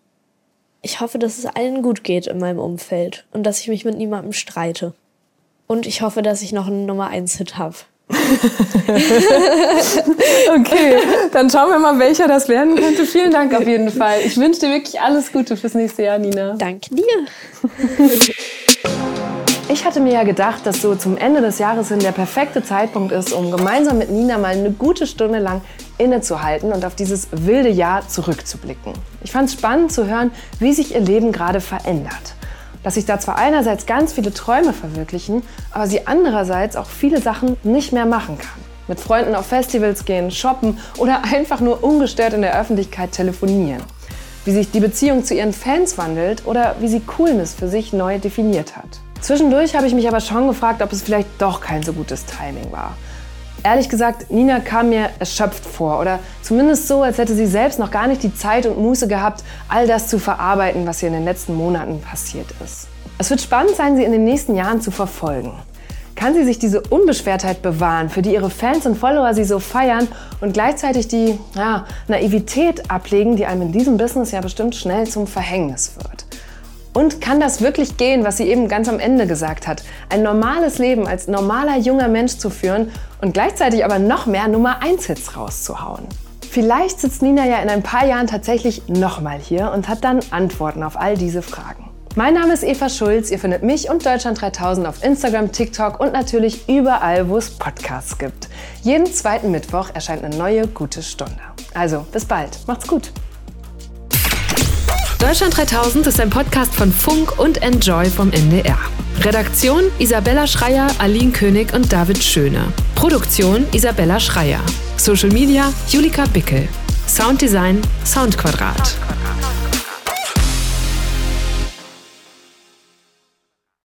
ich hoffe, dass es allen gut geht in meinem Umfeld und dass ich mich mit niemandem streite. Und ich hoffe, dass ich noch einen Nummer 1 Hit habe. okay, dann schauen wir mal, welcher das werden könnte. Vielen Dank auf jeden Fall. Ich wünsche dir wirklich alles Gute fürs nächste Jahr, Nina. Danke dir. Ich hatte mir ja gedacht, dass so zum Ende des Jahres hin der perfekte Zeitpunkt ist, um gemeinsam mit Nina mal eine gute Stunde lang innezuhalten und auf dieses wilde Jahr zurückzublicken. Ich fand es spannend zu hören, wie sich ihr Leben gerade verändert dass sich da zwar einerseits ganz viele Träume verwirklichen, aber sie andererseits auch viele Sachen nicht mehr machen kann. Mit Freunden auf Festivals gehen, shoppen oder einfach nur ungestört in der Öffentlichkeit telefonieren. Wie sich die Beziehung zu ihren Fans wandelt oder wie sie Coolness für sich neu definiert hat. Zwischendurch habe ich mich aber schon gefragt, ob es vielleicht doch kein so gutes Timing war. Ehrlich gesagt, Nina kam mir erschöpft vor oder zumindest so, als hätte sie selbst noch gar nicht die Zeit und Muße gehabt, all das zu verarbeiten, was ihr in den letzten Monaten passiert ist. Es wird spannend sein, sie in den nächsten Jahren zu verfolgen. Kann sie sich diese Unbeschwertheit bewahren, für die ihre Fans und Follower sie so feiern und gleichzeitig die ja, Naivität ablegen, die einem in diesem Business ja bestimmt schnell zum Verhängnis wird? Und kann das wirklich gehen, was sie eben ganz am Ende gesagt hat? Ein normales Leben als normaler junger Mensch zu führen und gleichzeitig aber noch mehr Nummer 1 Hits rauszuhauen. Vielleicht sitzt Nina ja in ein paar Jahren tatsächlich nochmal hier und hat dann Antworten auf all diese Fragen. Mein Name ist Eva Schulz. Ihr findet mich und Deutschland 3000 auf Instagram, TikTok und natürlich überall, wo es Podcasts gibt. Jeden zweiten Mittwoch erscheint eine neue gute Stunde. Also, bis bald. Macht's gut. Deutschland 3000 ist ein Podcast von Funk und Enjoy vom NDR. Redaktion Isabella Schreier, Aline König und David Schöne. Produktion Isabella Schreier. Social Media Julika Bickel. Sounddesign Soundquadrat. Soundquadrat.